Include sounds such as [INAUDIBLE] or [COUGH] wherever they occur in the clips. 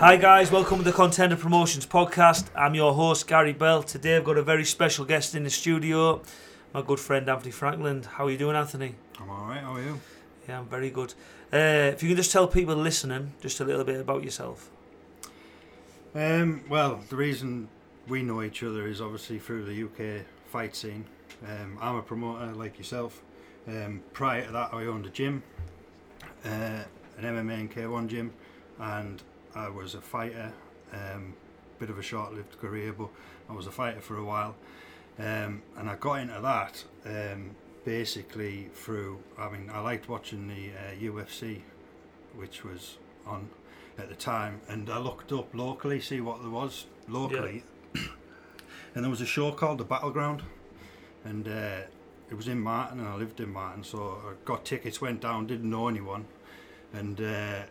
Hi guys, welcome to the Contender Promotions podcast. I'm your host Garry Bell. Today I've got a very special guest in the studio, my good friend Anthony Frankland. How are you doing, Anthony? I'm alright, how are you? Yeah, I'm very good. Uh, if you can just tell people listening just a little bit about yourself. Um, well, the reason we know each other is obviously through the UK fight scene. Um, I'm a promoter like yourself. Um, prior to that, I owned a gym, uh, an MMA and K1 gym, and I was a fighter. Um, bit of a short-lived career, but I was a fighter for a while, um, and I got into that um, basically through. I mean, I liked watching the uh, UFC, which was on at the time, and I looked up locally, see what there was locally, [COUGHS] and there was a show called The Battleground, and uh, it was in Marton, and I lived in Marton, so I got tickets, went down, didn't know anyone, and uh,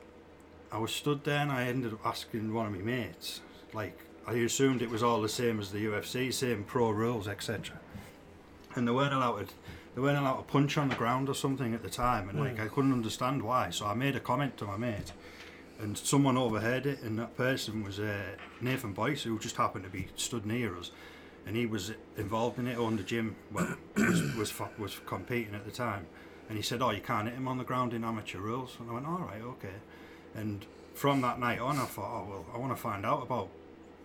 I was stood there, and I ended up asking one of my mates, like I assumed it was all the same as the UFC, same pro rules, etc. And they weren't allowed to, they weren't allowed to punch on the ground or something at the time, and like Mm. I couldn't understand why. So I made a comment to my mate, and someone overheard it, and that person was uh, Nathan Boyce, who just happened to be stood near us, and he was involved in it, owned the gym, well, was was was competing at the time, and he said, "Oh, you can't hit him on the ground in amateur rules," and I went, "All right, okay," and from that night on, I thought, "Oh well, I want to find out about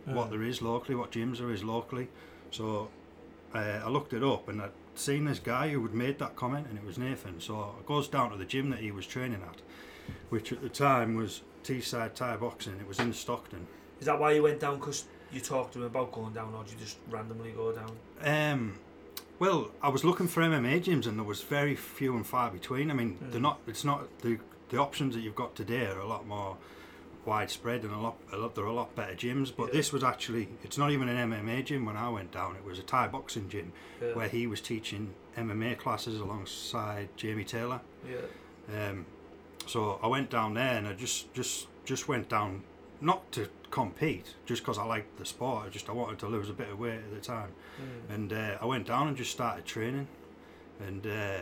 what Mm. there is locally, what gyms there is locally," so uh, I looked it up, and I'd seen this guy who had made that comment, and it was Nathan. So I goes down to the gym that he was training at, which at the time was Teesside Thai Boxing. It was in Stockton. Is that why you went down? Because you talked to him about going down, or did you just randomly go down? Um, well, I was looking for MMA gyms, and there was very few and far between. I mean, Mm. they're not. It's not the the options that you've got today are a lot more widespread and a lot, a lot they're a lot better gyms but Yeah. this was actually it's not even an MMA gym when I went down it was a Thai boxing gym Yeah. where he was teaching MMA classes alongside Jamie Taylor yeah. Um, so I went down there and I just just just went down not to compete, just because I liked the sport. I just I wanted to lose a bit of weight at the time, Mm. and uh, I went down and just started training, and uh,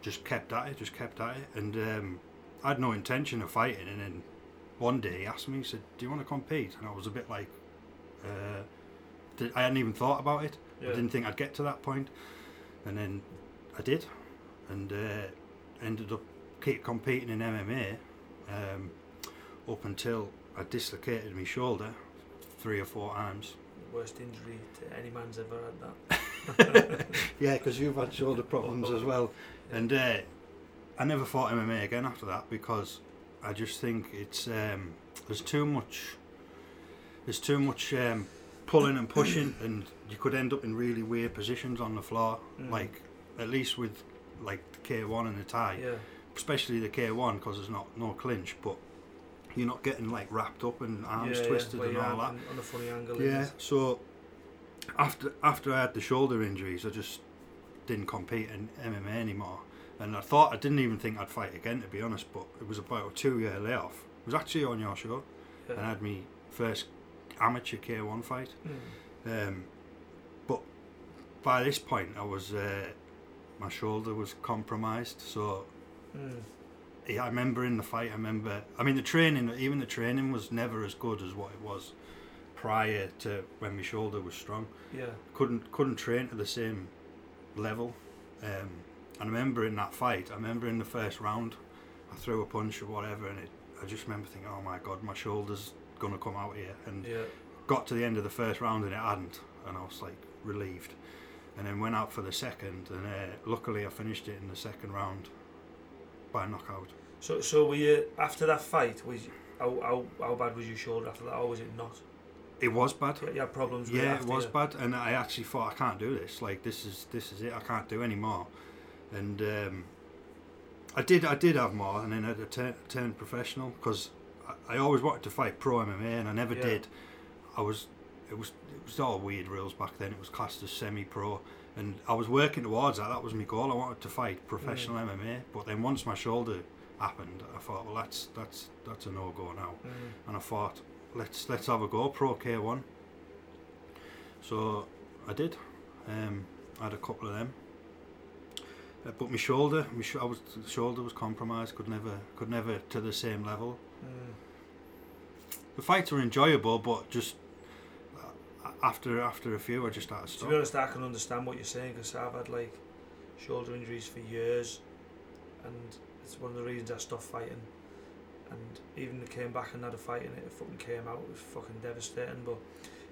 just kept at it, just kept at it, and um, I had no intention of fighting. And then one day he asked me, he said, "Do you want to compete?" And I was a bit like, uh, did, I hadn't even thought about it. I didn't think I'd get to that point. point, and then I did, and uh, ended up keep competing in MMA um, up until I dislocated my shoulder three or four times. Worst injury to any man's ever had. That. [LAUGHS] yeah, because you've had shoulder problems as [LAUGHS] well, and uh, I never fought MMA again after that because I just think it's um, there's too much there's too much um, pulling and pushing, [CLEARS THROAT] and you could end up in really weird positions on the floor. Mm. Like at least with like the K1 and the Thai, Yeah. especially the K1 because there's not no clinch, but you're not getting like wrapped up and arms yeah, twisted yeah. And all that. On a funny angle. Yeah. So after after I had the shoulder injuries, I just didn't compete in MMA anymore, and I thought I didn't even think I'd fight again to be honest. But it was about a two year layoff. It was actually on your show, and I had my first amateur K1 fight. Mm. Um, but by this point, I was uh, my shoulder was compromised, so Mm. yeah, I remember in the fight. I remember. I mean, the training, even the training, was never as good as what it was prior to when my shoulder was strong. Yeah. Couldn't couldn't train to the same level. Um, and I remember in that fight. I remember in the first round, I threw a punch or whatever, and it. I just remember thinking, "Oh my god, my shoulder's gonna come out here." And Yeah. got to the end of the first round and it hadn't, and I was like relieved. And then went out for the second, and uh, luckily I finished it in the second round by knockout. So, so were you after that fight? Was how, how, how bad was your shoulder after that, or was it not? It was bad. You- had problems with it Yeah, it after was you- bad, and I actually thought I can't do this. Like this is this is it. I can't do anymore. And um, I did I did have more, and then I tur- turned professional because I, I always wanted to fight pro MMA, and I never Yeah. did. I was it was it was all weird rules back then. It was classed as semi-pro, and I was working towards that. That was my goal. I wanted to fight professional Mm. MMA, but then once my shoulder happened, I thought, well, that's that's that's a no go now Mm. and I thought let's let's have a go pro K1 so I did um, I had a couple of them uh, but my shoulder my sh- I was shoulder was compromised could never could never to the same level Mm. the fights were enjoyable, but just uh, after after a few, I just started to To be honest, I can understand what you're saying because I've had like shoulder injuries for years, and it's one of the reasons I stopped fighting. And even they came back and had a fight and it fucking came out. It was fucking devastating. But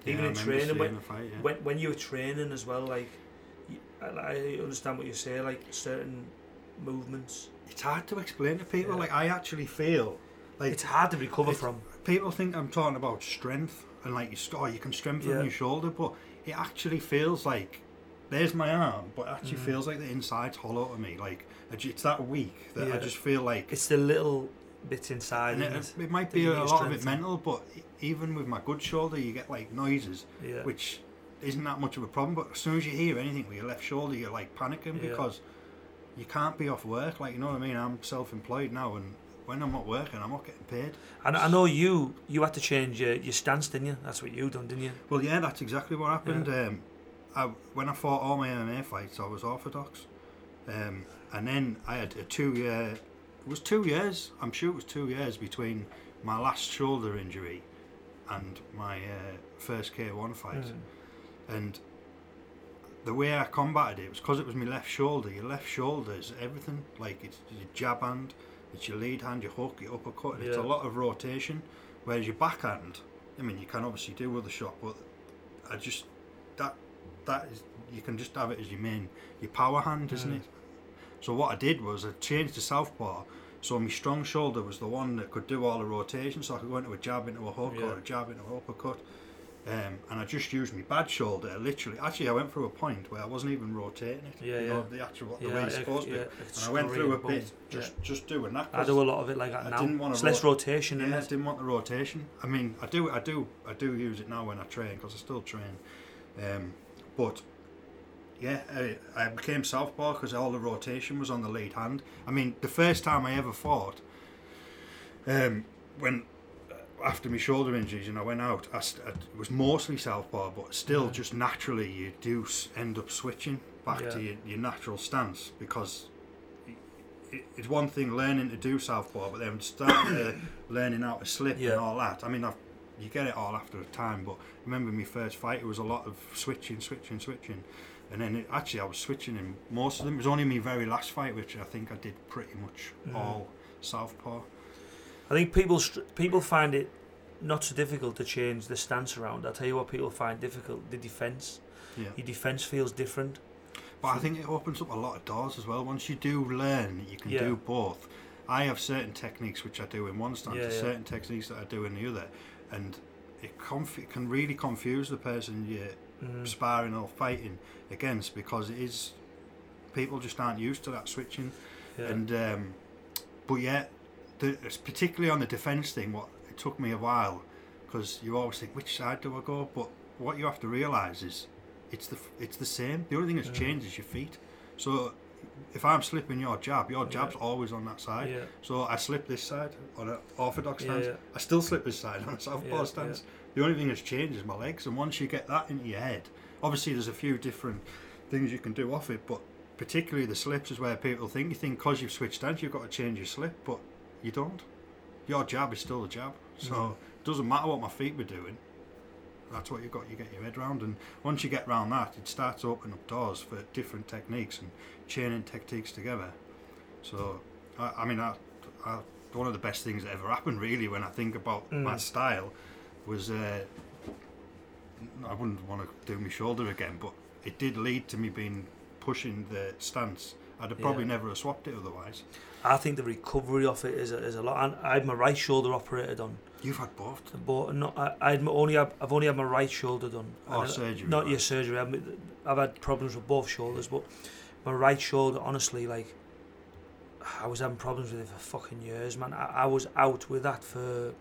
Yeah, even I in training, when, fight, yeah. when when you were training as well, like you, I, I understand what you say, like certain movements. it's hard to explain to people. Yeah. Like I actually feel like It's hard to recover from. people think I'm talking about strength and like you, oh, you can strengthen Yeah. your shoulder, but it actually feels like there's my arm, but it actually Mhm. feels like the inside's hollow to me. Like it's that weak that I just feel like. It's the little bits inside. it, it? it might be a lot of it mental, but even with my good shoulder, you get like noises, Yeah. which isn't that much of a problem. But as soon as you hear anything with your left shoulder, you're like panicking Yeah. because you can't be off work. Like you know what I mean? I'm self-employed now, and when I'm not working, I'm not getting paid. And I know you you had to change your, your stance, didn't you? That's what you done, didn't you? Well, yeah, that's exactly what happened. Um, I, when I fought all my MMA fights, I was orthodox, um, and then I had a two-year. It was two years. I'm sure it was two years between my last shoulder injury and my uh, first K1 fight. Mm. And the way I combated it was because it was my left shoulder. Your left shoulder is everything. Like it's your jab hand, it's your lead hand, your hook, your uppercut. and It's a lot of rotation. Whereas your backhand, I mean, you can obviously do other shot, but I just that that is you can just have it as your main your power hand, isn't Mm. it? So what I did was I changed to southpaw. So my strong shoulder was the one that could do all the rotation, so I could go into a jab, into a hook, Yeah. or a jab, into an uppercut. Um, and I just used my bad shoulder, literally. Actually, I went through a point where I wasn't even rotating it. Yeah, you yeah. the actual the Yeah, way it's supposed to yeah. And I went through a bit just just doing that. I do a lot of it like that I now. didn't wanna It's less rotation yeah, I didn't want the rotation. I mean, I do, I do, I do use it now when I train because I still train. Um, but yeah, I, I became southpaw because all the rotation was on the lead hand. I mean, the first time I ever fought, um, when uh, after my shoulder injuries and I went out, I, st- I- it was mostly southpaw, but still, Mhm. just naturally, you do s- end up switching back to your, your natural stance because. it- It's one thing learning to do southpaw, but then starting to [COUGHS] learning how to slip Yeah. and all that. I mean, I've, you get it all after a time, but remember my first fight, it was a lot of switching, switching, switching. And then it, actually, I was switching in most of them. It was only my very last fight, which I think I did pretty much Mhm. all southpaw. I think people people find it not so difficult to change the stance around. I'll tell you what people find difficult: the defense. Yeah. Your defense feels different. But I think it opens up a lot of doors as well. Once you do learn, you can Yeah. do both. I have certain techniques which I do in one stance, Yeah, certain techniques that I do in the other, and it, conf- it can really confuse the person you're Mm. sparring or fighting against because it is people just aren't used to that switching. Yeah. And um, but yet, the, it's particularly on the defence thing, what it took me a while because you always think which side do I go, but what you have to realise is it's the it's the same. The only thing that's Mm. changed is your feet. So if I'm slipping your jab, your Yeah. jab's always on that side. yeah. So I slip this side on an orthodox stance. yeah. I still slip this side on a southpaw Yeah, stance. The only thing that's changed is my legs. And once you get that into your head, obviously there's a few different things you can do off it, but particularly the slips is where people think you think because you've switched stance you've got to change your slip, but you don't. Your jab is still a jab. So Mhm. it doesn't matter what my feet were doing. That's what you've got. You get your head round, and once you get round that, it starts opening up doors for different techniques and chaining techniques together. So, I, I mean, I, I, one of the best things that ever happened, really, when I think about my Mm. style, was uh, I wouldn't want to do my shoulder again, but it did lead to me being pushing the stance. I'd have probably Yeah. never have swapped it otherwise. I think the recovery of it is a, is a lot. And I had my right shoulder operated on, You've had both. but not, I, I had only have, I've only had my right shoulder done. Oh, And surgery, Not right. your surgery. I've, I've had problems with both shoulders, but my right shoulder, honestly, like I was having problems with it for fucking years, man. I, I was out with that for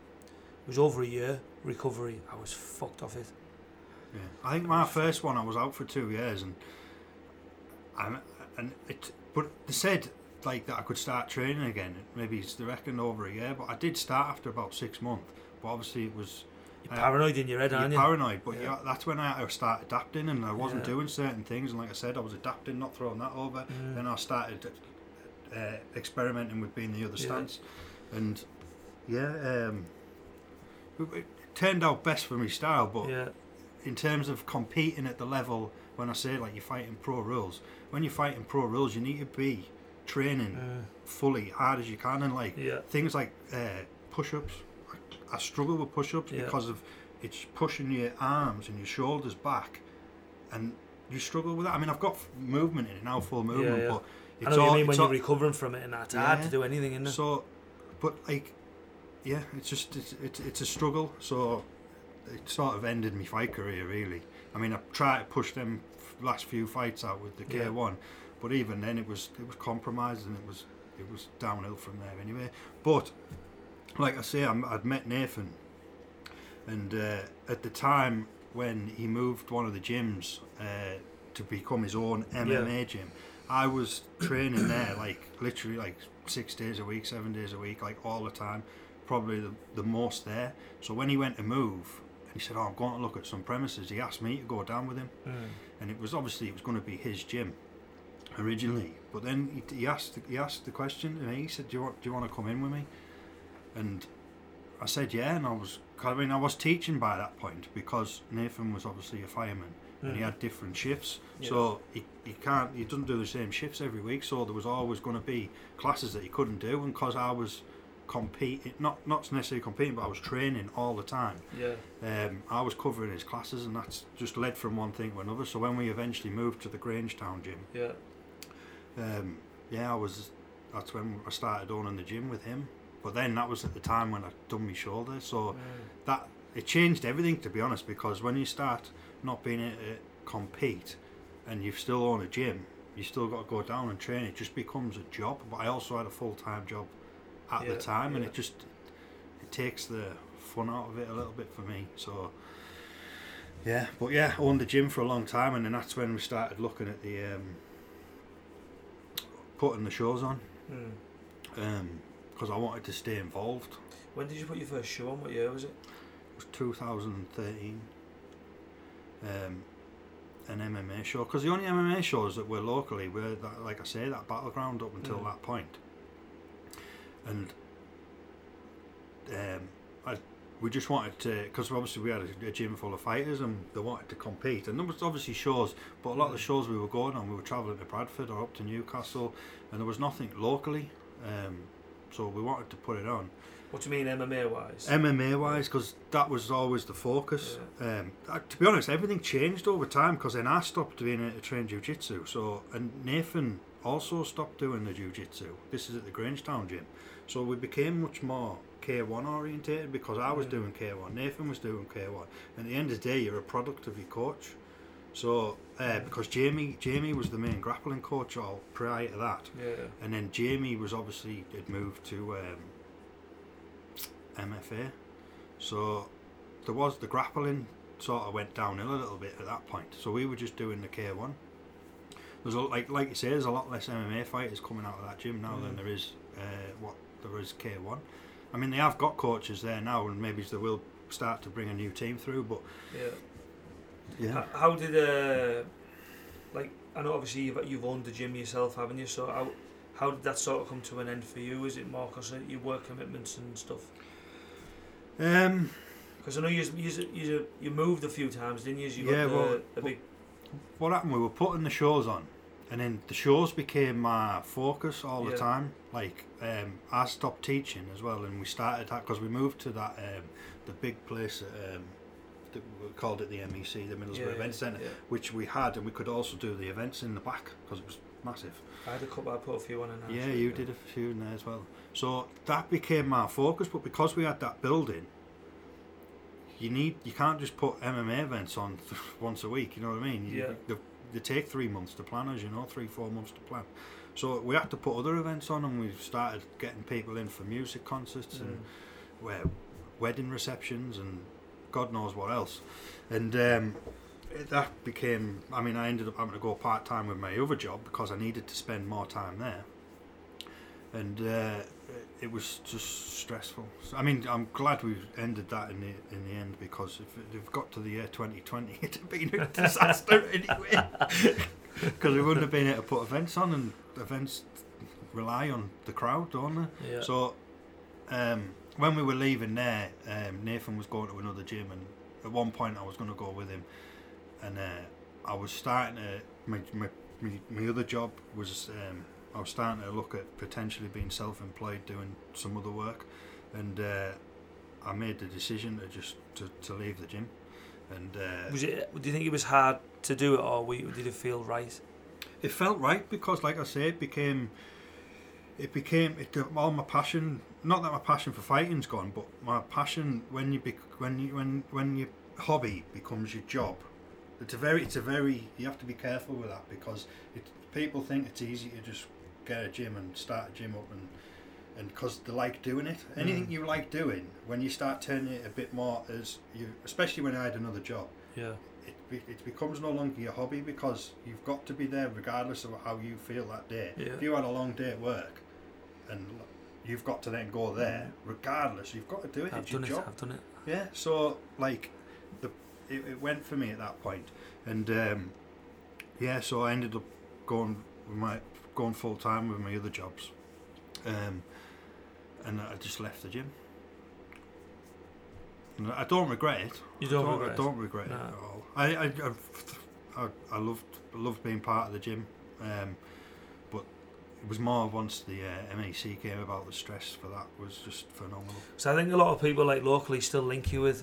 was over a year recovery. I was fucked off it. Yeah. I think my first one I was out for two years and I'm, and it but they said like that I could start training again. Maybe it's they reckon over a year, but I did start after about six months. But obviously it was You're Uh, paranoid in your head, aren't you? paranoid. But Yeah. that's when I to adapting, and I wasn't Yeah. doing certain things. And like I said, I was adapting, not throwing that over. Mm. Then I started uh, experimenting with being the other stance, and yeah, um, it, turned out best for me style, but Yeah. in terms of competing at the level, when I say like you're fighting pro rules, when you're fighting pro rules, you need to be training Uh, fully hard as you can, and like yeah. things like uh, push-ups. I, I struggle with push-ups Yeah. because of it's pushing your arms and your shoulders back, and you struggle with that. I mean, I've got movement in it now, full movement, but I it's know what all, you mean when it's you're all- recovering from it, and that's hard to do anything in it. so, but like, yeah, it's just it's, it's it's a struggle. So it sort of ended my fight career really. I mean, I tried to push them last few fights out with the Yeah. K1, but even then it was it was compromised and it was it was downhill from there anyway. But like I say, I'm, I'd met Nathan, and uh, at the time when he moved one of the gyms uh, to become his own MMA gym, I was training there like literally like six days a week, seven days a week, like all the time, probably the, the most there. So when he went to move, and he said, "Oh, I'm going to look at some premises," he asked me to go down with him, Mm. and it was obviously it was going to be his gym originally. But then he, he asked he asked the question to me. He said, "Do you want do you want to come in with me?" And I said, "Yeah." And I was I mean I was teaching by that point because Nathan was obviously a fireman and he Mm. had different shifts. Yeah. So he, he can't he doesn't do the same shifts every week. So there was always going to be classes that he couldn't do, and because I was competing, not not necessarily competing, but I was training all the time. Yeah. Um, I was covering his classes, and that's just led from one thing to another. So when we eventually moved to the Grangetown gym, Yeah. um, yeah, I was. That's when I started owning the gym with him. But then that was at the time when I'd done my shoulder, so Mm. that it changed everything to be honest. Because when you start not being able to compete, and you've still own a gym, you still got to go down and train. It just becomes a job. But I also had a full time job at Yeah, the time, and it just it takes the fun out of it a little bit for me. So. Yeah, but yeah, I owned the gym for a long time, and then that's when we started looking at the um, putting the shows on Mm. because I wanted to stay involved. When did you put your first show on? What year was it? It was 2013. Um, an MMA show because the only MMA shows that were locally were that, like I say, that battleground up until Mm. that point. And um, I, we just wanted to because obviously we had a, a gym full of fighters and they wanted to compete and there was obviously shows, but a lot of the Mm. shows we were going on, we were travelling to Bradford or up to Newcastle, and there was nothing locally. Um, so we wanted to put it on. What do you mean MMA wise? MMA wise, because that was always the focus. Um, uh, to be honest, everything changed over time because then I stopped being able to train jiu-jitsu. So and Nathan also stopped doing the jiu-jitsu. This is at the Grangetown gym. So we became much more K1 orientated because I was Mm. doing K1, Nathan was doing K1. And at the end of the day, you're a product of your coach. So uh, because Jamie Jamie was the main grappling coach all prior to that. yeah. And then Jamie was obviously had moved to um, MFA, so there was the grappling sort of went downhill a little bit at that point. So we were just doing the K one. There's a, like like you say, there's a lot less MMA fighters coming out of that gym now than Mm. there is uh, what there is K one. I mean, they have got coaches there now, and maybe they will start to bring a new team through. But Yeah. H- How did uh, like I know obviously you've you've owned the gym yourself, haven't you? So how how did that sort of come to an end for you? Is it more because of your work commitments and stuff? um, Because I know you you you moved a few times, didn't you? You Yeah, well, the big what happened? We were putting the shows on, and then the shows became my focus all Yeah. the time. Like um, I stopped teaching as well, and we started that because we moved to that um, the big place. At, um, that we called it the MEC, the Middlesbrough Event Centre, Yeah. which we had, and we could also do the events in the back because it was massive. I had a couple. I put a few on. Yeah, you did a few in there as well. So that became my focus, but because we had that building, you need you can't just put MMA events on [LAUGHS] once a week. You know what I mean? You- Yeah. They, they take three months to plan, as you know, three four months to plan. So we had to put other events on, and we started getting people in for music concerts and Mm. where wedding receptions and God knows what else. And um, it, that became. I mean, I ended up having to go part time with my other job because I needed to spend more time there. And uh, it was just stressful. So, I mean, I'm glad we ended that in the in the end because if it had got to the year 2020, [LAUGHS] it'd have been a disaster [LAUGHS] anyway. [LAUGHS] Because we wouldn't have been able to put events on, and events rely on the crowd, don't they? Yeah. So um, when we were leaving there, um, Nathan was going to another gym, and at one point I was going to go with him, and uh, I was starting to my my, my, my other job was um, I was starting to look at potentially being self-employed, doing some other work, and uh, I made the decision to just to, to leave the gym, and uh, Was it? Do you think it was hard to do it, or did it feel right? it felt right because, like I say, it became it became it, all my passion. Not that my passion for fighting's gone, but my passion when you bec- when you when when your hobby becomes your job. It's a very it's a very you have to be careful with that because it, people think it's easy to just get a gym and start a gym up and and because they like doing it. Anything Mm. you like doing, when you start turning it a bit more as you, especially when I had another job, Yeah. it, it becomes no longer your hobby because you've got to be there regardless of how you feel that day. Yeah. If you had a long day at work and you've got to then go there, regardless, you've got to do it. I've it's your done it. job. I've done it. Yeah, so like the it, it went for me at that point, and um, yeah, so I ended up going with my going full time with my other jobs, um, and I just left the gym. And I don't regret it. You don't I regret I it? don't regret it No. at all. I I I've, I, I loved loved being part of the gym, um, but it was more once the uh, MAC came about. The stress for that was just phenomenal. So I think a lot of people like locally still link you with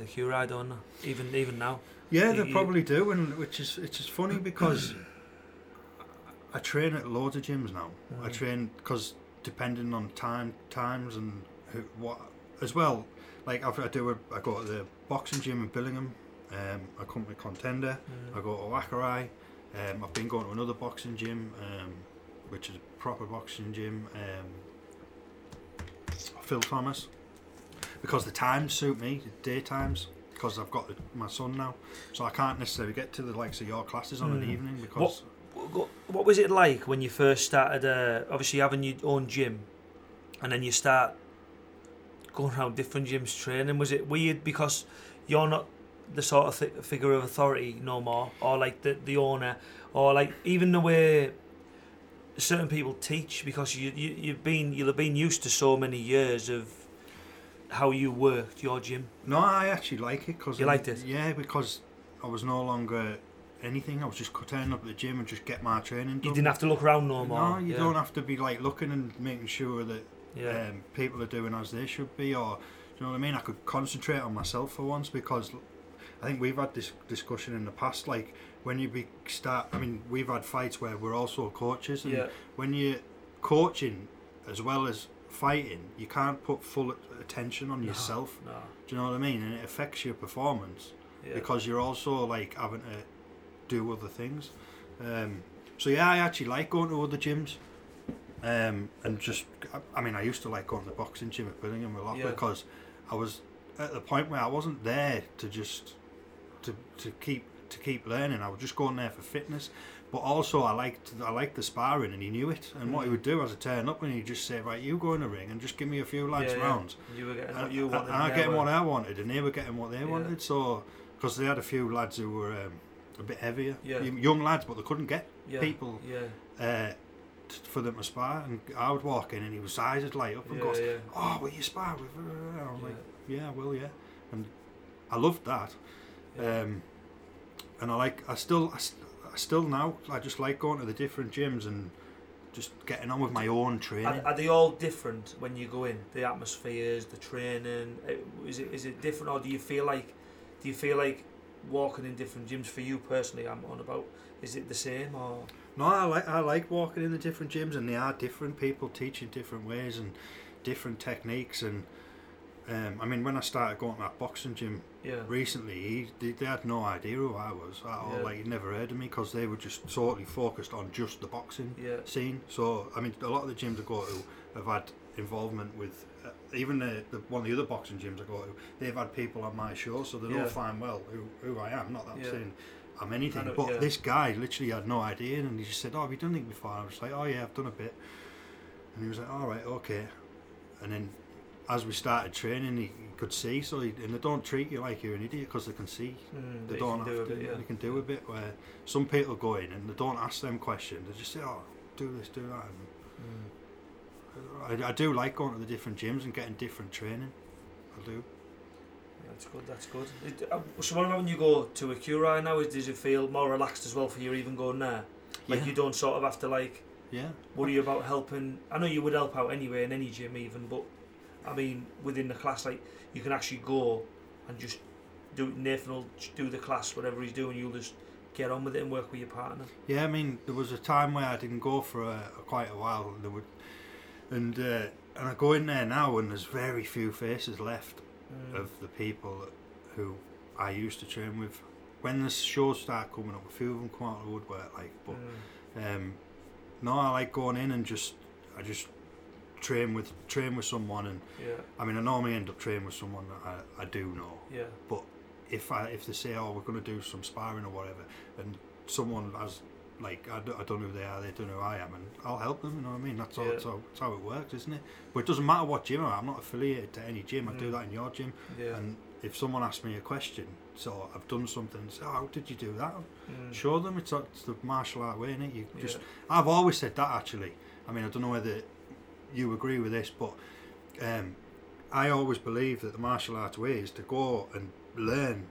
don't they? Even even now. Yeah, they you- probably do, and which is it's just funny because [CLEARS THROAT] I train at loads of gyms now. I Mm. train because depending on time times and who, what as well. Like I've, I do, a, I go to the boxing gym in Billingham. Um, I come to Contender. I Mm. go to Wakarai. Um, I've been going to another boxing gym, um, which is a proper boxing gym. Um, Phil Thomas, because the times suit me, the daytimes. Because I've got the, my son now, so I can't necessarily get to the likes of your classes on an Mm. evening because What, what was it like when you first started? Uh, obviously having your own gym, and then you start going around different gyms training. Was it weird because you're not the sort of th- figure of authority no more, or like the the owner, or like even the way certain people teach because you, you you've been you'll have been used to so many years of how you worked your gym. No, I actually like it because You liked it? Yeah, because I was no longer anything. I was just turning up at the gym and just get my training done. You didn't have to look around no more. No, you yeah. don't have to be like looking and making sure that Yeah. um, people are doing as they should be, or do you know what I mean? I could concentrate on myself for once because I think we've had this discussion in the past. Like when you be start, I mean, we've had fights where we're also coaches, and yeah. when you're coaching as well as fighting, you can't put full attention on No, yourself. No. Do you know what I mean? And it affects your performance Yeah. because you're also like having to do other things. Um, so yeah, I actually like going to other gyms. Um, and just, I- I mean, I used to like going to the boxing gym at Billingham a lot Yeah. because I was at the point where I wasn't there to just to to keep to keep learning. I was just going there for fitness, but also I liked I liked the sparring, and he knew it. And what he Mm. would do as a turn up, and he'd just say, "Right, you go in the ring and just give me a few lads Yeah, yeah. rounds." You were getting And, what you wanted. and I getting what I wanted, and they were getting what they Yeah. wanted. So, because they had a few lads who were um, a bit heavier, Yeah. young lads, but they couldn't get yeah. people uh, t- for them to spar. And I would walk in, and he was would light up and goes. "Oh, will you spar with?" her?" I was Yeah. like, "Yeah, I will, yeah." And I loved that. Um, and I like, I still, I, st- I still now, I just like going to the different gyms and just getting on with my own training. Are, are they all different when you go in? The atmospheres, the training. Is it is it different, or do you feel like do you feel like walking in different gyms for you personally? I'm on about. Is it the same or? No, I like I like walking in the different gyms, and they are different people teaching different ways and different techniques. And um, I mean, when I started going to that boxing gym Yeah. recently, he, they, they had no idea who I was at all. Yeah. Like, he'd never heard of me because they were just totally focused on just the boxing Yeah. scene. So, I mean, a lot of the gyms I go to have had involvement with. Even the, the one of the other boxing gyms I go to, they've had people on my show, so they know Yeah. fine well who, who I am. Not that I'm Yeah. saying I'm anything, know, but yeah. this guy literally had no idea, and he just said, "Oh, have you done it before?" I was like, "Oh yeah, I've done a bit," and he was like, "All right, okay," and then. As we started training, he, could see. So, he, and they don't treat you like you're an idiot because they can see. Mm, They don't can have do a to. bit, yeah. They can do a bit where some people go in and they don't ask them questions. They just say, "Oh, do this, do that." And. I, I do like going to the different gyms and getting different training. I do. That's good. That's good. It, uh, so what about when you go to Wakarai now? Does it feel more relaxed as well for you even going there? Like Yeah. you don't sort of have to like Yeah. worry about helping. I know you would help out anyway in any gym even, but I mean within the class, like you can actually go and just do. Nathan will do the class, whatever he's doing. You'll just get on with it and work with your partner. Yeah, I mean, there was a time where I didn't go for a, quite a while. There would, and uh, and I go in there now, and there's very few faces left Mm. of the people who I used to train with. When the shows start coming up, a few of them come out of the woodwork, like. But Mm. um, no, I like going in and just I just train with train with someone, and Yeah. I mean, I normally end up training with someone that I, I do know. Yeah. But if I if they say oh we're going to do some sparring or whatever and someone has like I don't, I don't know who they are they don't know who I am and I'll help them you know what I mean that's all Yeah. that's, how, that's how it works isn't it but it doesn't matter what gym I'm at, I'm not affiliated to any gym I do Mm. that in your gym Yeah. and if someone asks me a question so I've done something say, oh how did you do that Mm. show them it's, it's the martial art way innit? you just Yeah. I've always said that actually. I mean, I don't know whether you agree with this, but um, I always believe that the martial arts way is to go and learn.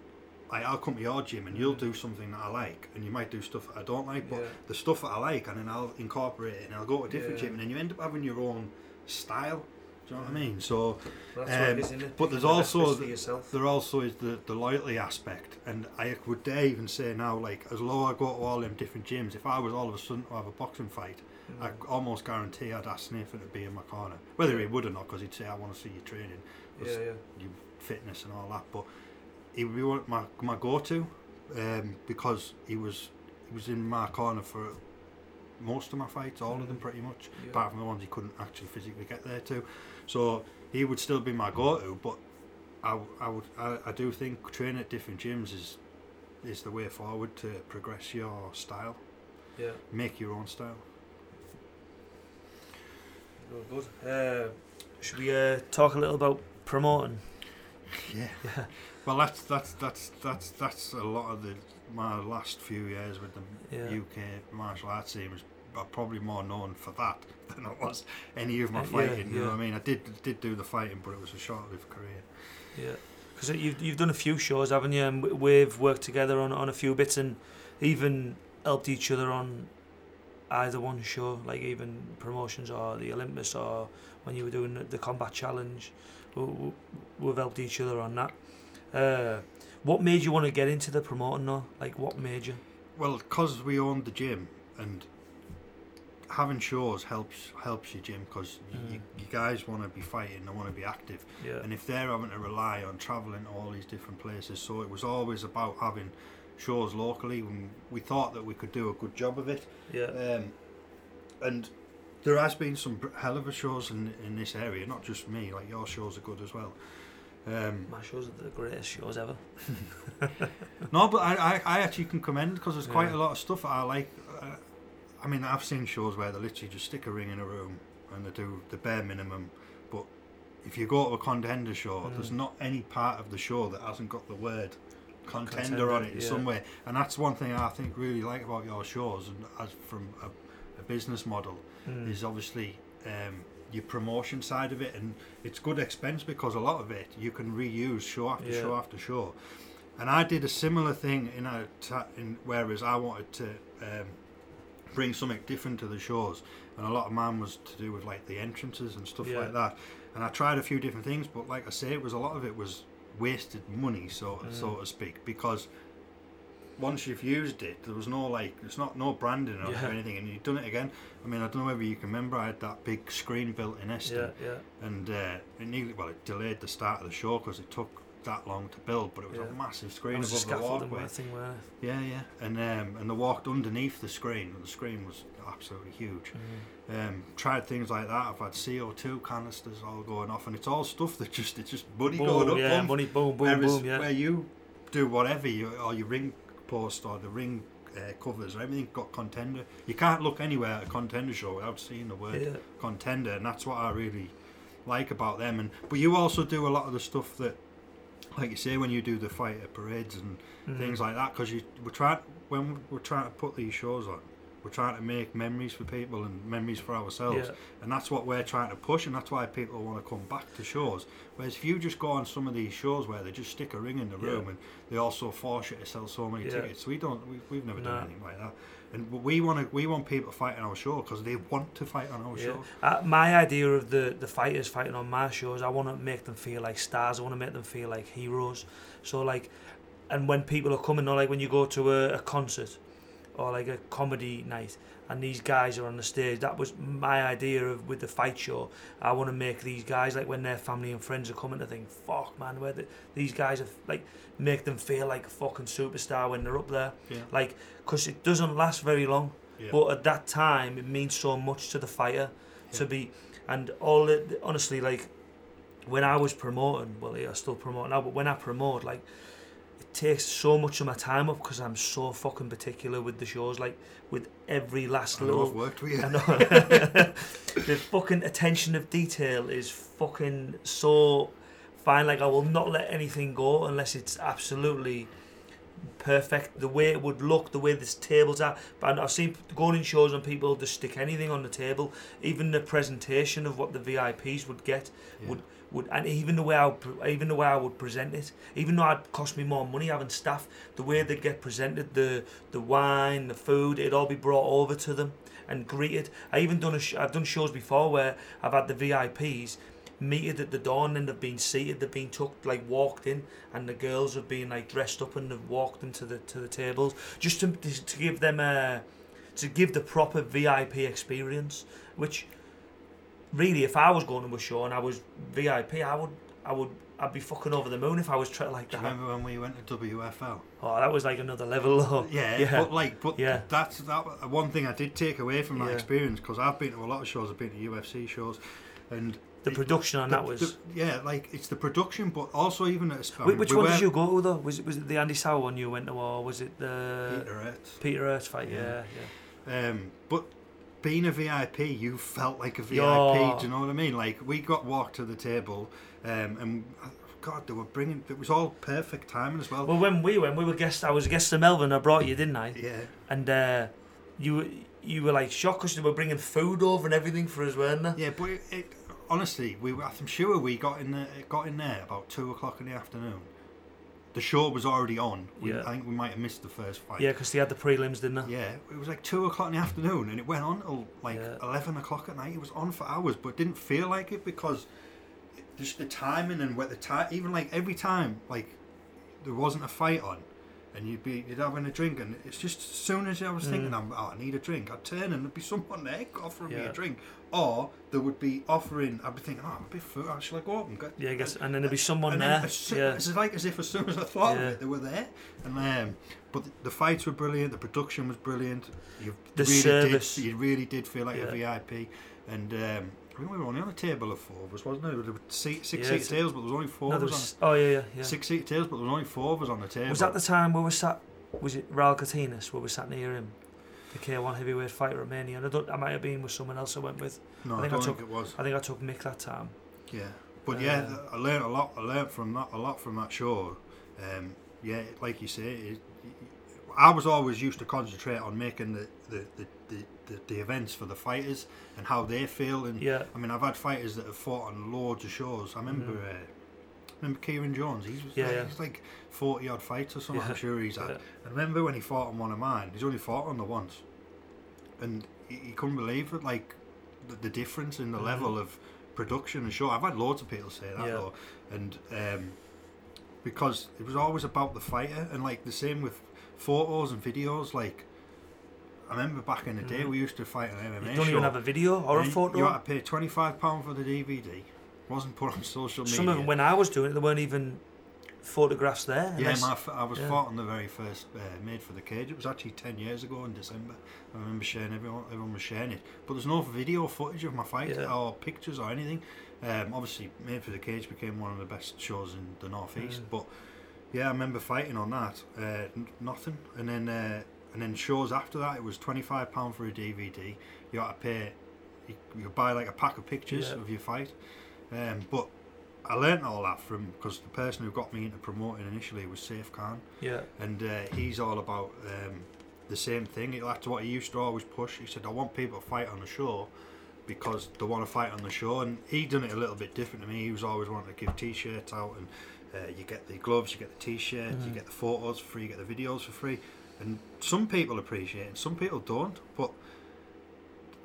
Like, I'll come to your gym and you'll do something that I like, and you might do stuff that I don't like, but Yeah. the stuff that I like, and then I'll incorporate it, and I'll go to a different Yeah. gym, and then you end up having your own style. Do you know what I mean? So That's um, is, but there's Picking the best also the- there also is the, the loyalty aspect, and I would dare even say now, like as low I go to all them different gyms, if I was all of a sudden to have a boxing fight, I Mm. almost guarantee I'd ask Nathan to be in my corner. Whether he would or not, because he'd say, I want to see you training, Yeah, yeah. your fitness and all that. But he would be one- my, my go-to um, because he was he was in my corner for most of my fights, all of them Mhm. pretty much, Yeah. apart from the ones he couldn't actually physically get there to. So he would still be my go-to, but I, I would I, I do think training at different gyms is is the way forward to progress your style, Yeah. make your own style. Good. good. Uh, should we uh, talk a little about promoting? Yeah. [LAUGHS] Yeah. Well, that's that's that's that's that's a lot of the my last few years with the Yeah. UK martial arts team is I'm probably more known for that [LAUGHS] than I was any of my Uh, yeah, fighting. You know what I mean? I did did do the fighting, but it was a short-lived career. Yeah, because you've you've done a few shows, haven't you? And we- we've worked together on, on a few bits and even helped each other on either one show, like even promotions or the Olympus or when you were doing the combat challenge. We, we, we've helped each other on that. Uh, what made you want to get into the promoting though? Like what made you? Well, because we owned the gym and having shows helps helps your gym because you, Mm. you guys want to be fighting, they want to be active. Yeah, and if they're having to rely on travelling to all these different places, so it was always about having shows locally. And we thought that we could do a good job of it, yeah, um, and there has been some hell of a shows in in this area. Not just me, like your shows are good as well. Um, my shows are the greatest shows ever. [LAUGHS] no, but I, I, I actually can commend because there's quite Yeah. a lot of stuff I like. Uh, I mean, I've seen shows where they literally just stick a ring in a room and they do the bare minimum. But if you go to a contender show, Mm. there's not any part of the show that hasn't got the word contender, Contender, on it in yeah. some way. And that's one thing I think really like about your shows, and as from a, a business model, Mm. is obviously um, your promotion side of it, and it's good expense because a lot of it you can reuse show after Yeah. show after show. And I did a similar thing in a ta- in whereas I wanted to um, bring something different to the shows, and a lot of mine was to do with like the entrances and stuff Yeah. like that. And I tried a few different things, but like I say, it was a lot of it was wasted money, so so Mm. to speak, because once you've used it, there was no like, it's not no branding or Yeah. anything, and you've done it again. I mean, I don't know whether you can remember, I had that big screen built in Eston, yeah, yeah, and uh, it nearly, well, it delayed the start of the show because it took that long to build, but it was Yeah. a massive screen above the walkway. thing where. Yeah, yeah, and um, and they walked underneath the screen, and the screen was absolutely huge. Mm. Um, tried things like that. I've had CO two canisters all going off, and it's all stuff that just it's just money Boom, going up. yeah, bump. money, boom, boom, Whereas boom, yeah. where you do whatever you or your ring post or the ring uh, covers or everything got contender. You can't look anywhere at a contender show without seeing the word yeah. contender, and that's what I really like about them. And but you also do a lot of the stuff that, like you say, when you do the fighter parades and Mm. things like that, because you we're trying when we're trying to put these shows on, We're trying to make memories for people and memories for ourselves, Yeah. and that's what we're trying to push, and that's why people want to come back to shows. Whereas if you just go on some of these shows where they just stick a ring in the Yeah. room and they also force you to sell so many Yeah. tickets, we don't, we, we've never done anything like that. And but we want to, we want people to fight on our show because they want to fight on our show. Uh, my idea of the, the fighters fighting on my shows, I want to make them feel like stars. I want to make them feel like heroes. So like, and when people are coming, or like when you go to a, a concert or like a comedy night, and these guys are on the stage, that was my idea of with the fight show. I want to make these guys like when their family and friends are coming to think, fuck man, where the, these guys are like make them feel like a fucking superstar when they're up there. Yeah. Like, because it doesn't last very long. Yeah. But at that time, it means so much to the fighter to be, and all it, honestly, like when I was promoting, well, yeah, I still promote now, but when I promote, like takes so much of my time up because I'm so fucking particular with the shows, like with every last I know little. I've worked with you. I know. [LAUGHS] [LAUGHS] the fucking attention of detail is fucking so fine. Like I will not let anything go unless it's absolutely perfect. The way it would look, the way this tables are. But I've seen going in shows and people just stick anything on the table. Even the presentation of what the VIPs would get Yeah. would would and even the way I would, even the way I would present it, even though it'd cost me more money having staff, the way they get presented, the the wine, the food, it'd all be brought over to them and greeted. I even done a sh- I've done shows before where I've had the VIPs meted at the door and they've been seated, they've been tucked like walked in, and the girls have been like dressed up and they've walked them to the to the tables just to to give them a to give the proper VIP experience, which really, if I was going to a show and I was VIP, I would, I would, I'd be fucking over the moon if I was treated like Do you that. remember when we went to WFL? Oh, that was like another level. Though. Yeah, [LAUGHS] yeah, but like, but Yeah. that's that. One thing I did take away from that Yeah. experience because I've been to a lot of shows. I've been to UFC shows, and the production on the- that was. the- yeah, like it's the production, but also even at a, Wh- which we one were- did you go to though? Was it was it the Andy Souwer one you went to, or was it the Peter Aerts. Peter Aerts fight? Yeah. Yeah, Um, but being a VIP, you felt like a VIP. Yeah. Do you know what I mean? Like we got walked to the table, um, and uh, God, they were bringing. It was all perfect timing as well. Well, when we went, we were guests. I was a guest of Melbourne. I brought you, didn't I? yeah, And uh, you you were like shocked because they were bringing food over and everything for us, weren't they? yeah, but it, it, honestly, we were- I'm sure we got in there, got in there about two o'clock in the afternoon. The show was already on. We, Yeah. I think we might have missed the first fight. Yeah, because they had the prelims, didn't they? Yeah, it was like two o'clock in the afternoon, and it went on till like Yeah. eleven o'clock at night. It was on for hours, but didn't feel like it because just the timing and what the time. Even like every time, like there wasn't a fight on, and you'd be you'd having a drink, and it's just as soon as I was thinking, Mm. I'm, oh, I need a drink, I'd turn and there'd be someone there offering me a drink, or there would be offering. I'd be thinking, oh, I'm a bit full. Shall I go up and get? Yeah, I guess. And then there'd be someone there. as yeah. it's like as if as soon as I thought Yeah. of it, they were there. And um, but the, the fights were brilliant. The production was brilliant. You The really service. did. You really did feel like a VIP. And um, I think we were only on a table of four of us, wasn't it? There were six, six Yeah, seat it's- tables, but there was only four No, of there us was, oh yeah, yeah, yeah. six seat tables, but there was only four of us on the table. Was that the time where we sat? Was it Raul Catinas where we sat near him? The K1 heavyweight fighter Romania. And I, don't, I might have been with someone else I went with. No, I I, think I don't took- think it was. I think I took Mick that time. Yeah, but yeah, Uh, I learned a lot. I learned from that a lot from that show. Um, yeah, like you say, it, I was always used to concentrate on making the the, the, the, the, the events for the fighters and how they feel. And Yeah. I mean, I've had fighters that have fought on loads of shows. I remember. Mhm. Uh, Remember Kieran Jones? He's, Yeah, like, yeah. he's like 40 odd fights or something, Yeah, I'm sure he's had. yeah. I remember when he fought on one of mine, he's only fought on the once. And he, he couldn't believe it, like the, the difference in the Mhm. level of production and show. I've had loads of people say that though. And um, because it was always about the fighter, and like the same with photos and videos. Like, I remember back in the day, Mhm. we used to fight an MMA You don't show. even have a video or a and photo. You had to pay £25 for the DVD. Wasn't put on social media. Some of them, when I was doing it, there weren't even photographs there. Yeah, unless- my, f- I was yeah. fought on the very first uh, Made for the Cage. It was actually 10 years ago in December. I remember sharing, everyone, everyone was sharing it. But there's no video footage of my fight Yeah. or pictures or anything. Um, obviously, Made for the Cage became one of the best shows in the Northeast. Mm. But yeah, I remember fighting on that. Uh, n- nothing. And then uh, and then shows after that, it was £25 for a DVD. You had to pay, you, you buy like a pack of pictures Yeah. of your fight. Um, but I learnt all that from because the person who got me into promoting initially was Safe Khan, yeah, and uh, he's all about um, the same thing. That's what he used to always push. He said, "I want people to fight on the show." Because they want to fight on the show, and he done it a little bit different to me. He was always wanting to give T-shirts out, and uh, you get the gloves, you get the T-shirt, you Mhm. get the photos for free, you get the videos for free, and some people appreciate it, some people don't. But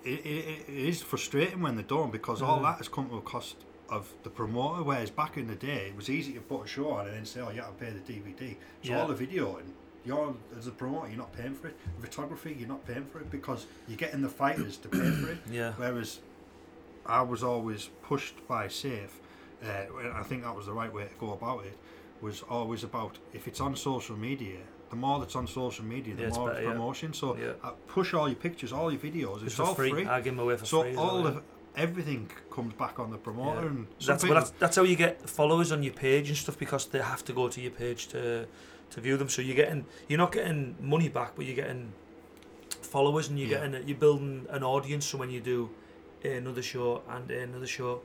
it, it, it is frustrating when they don't because all Mhm. that has come to a cost of the promoter. Whereas back in the day, it was easy to put a show on and then say, "Oh, you have to pay the DVD." So Yeah. all the video and you're as a promoter, you're not paying for it. Photography, you're not paying for it because you're getting the fighters to pay for it. [COUGHS] Yeah. Whereas I was always pushed by Safe, uh, and I think that was the right way to go about it. Was always about if it's on social media, the more that's on social media, the Yeah, more better, yeah. promotion. So Yeah. uh, push all your pictures, all your videos. It's, It's all free. free. I give them away for So free. all well, of everything comes back on the promoter, Yeah. and that's, people, well, that's that's how you get followers on your page and stuff because they have to go to your page to to view them. So you're getting you're not getting money back, but you're getting followers and you're Yeah. getting you're building an audience. So when you do another show and another show,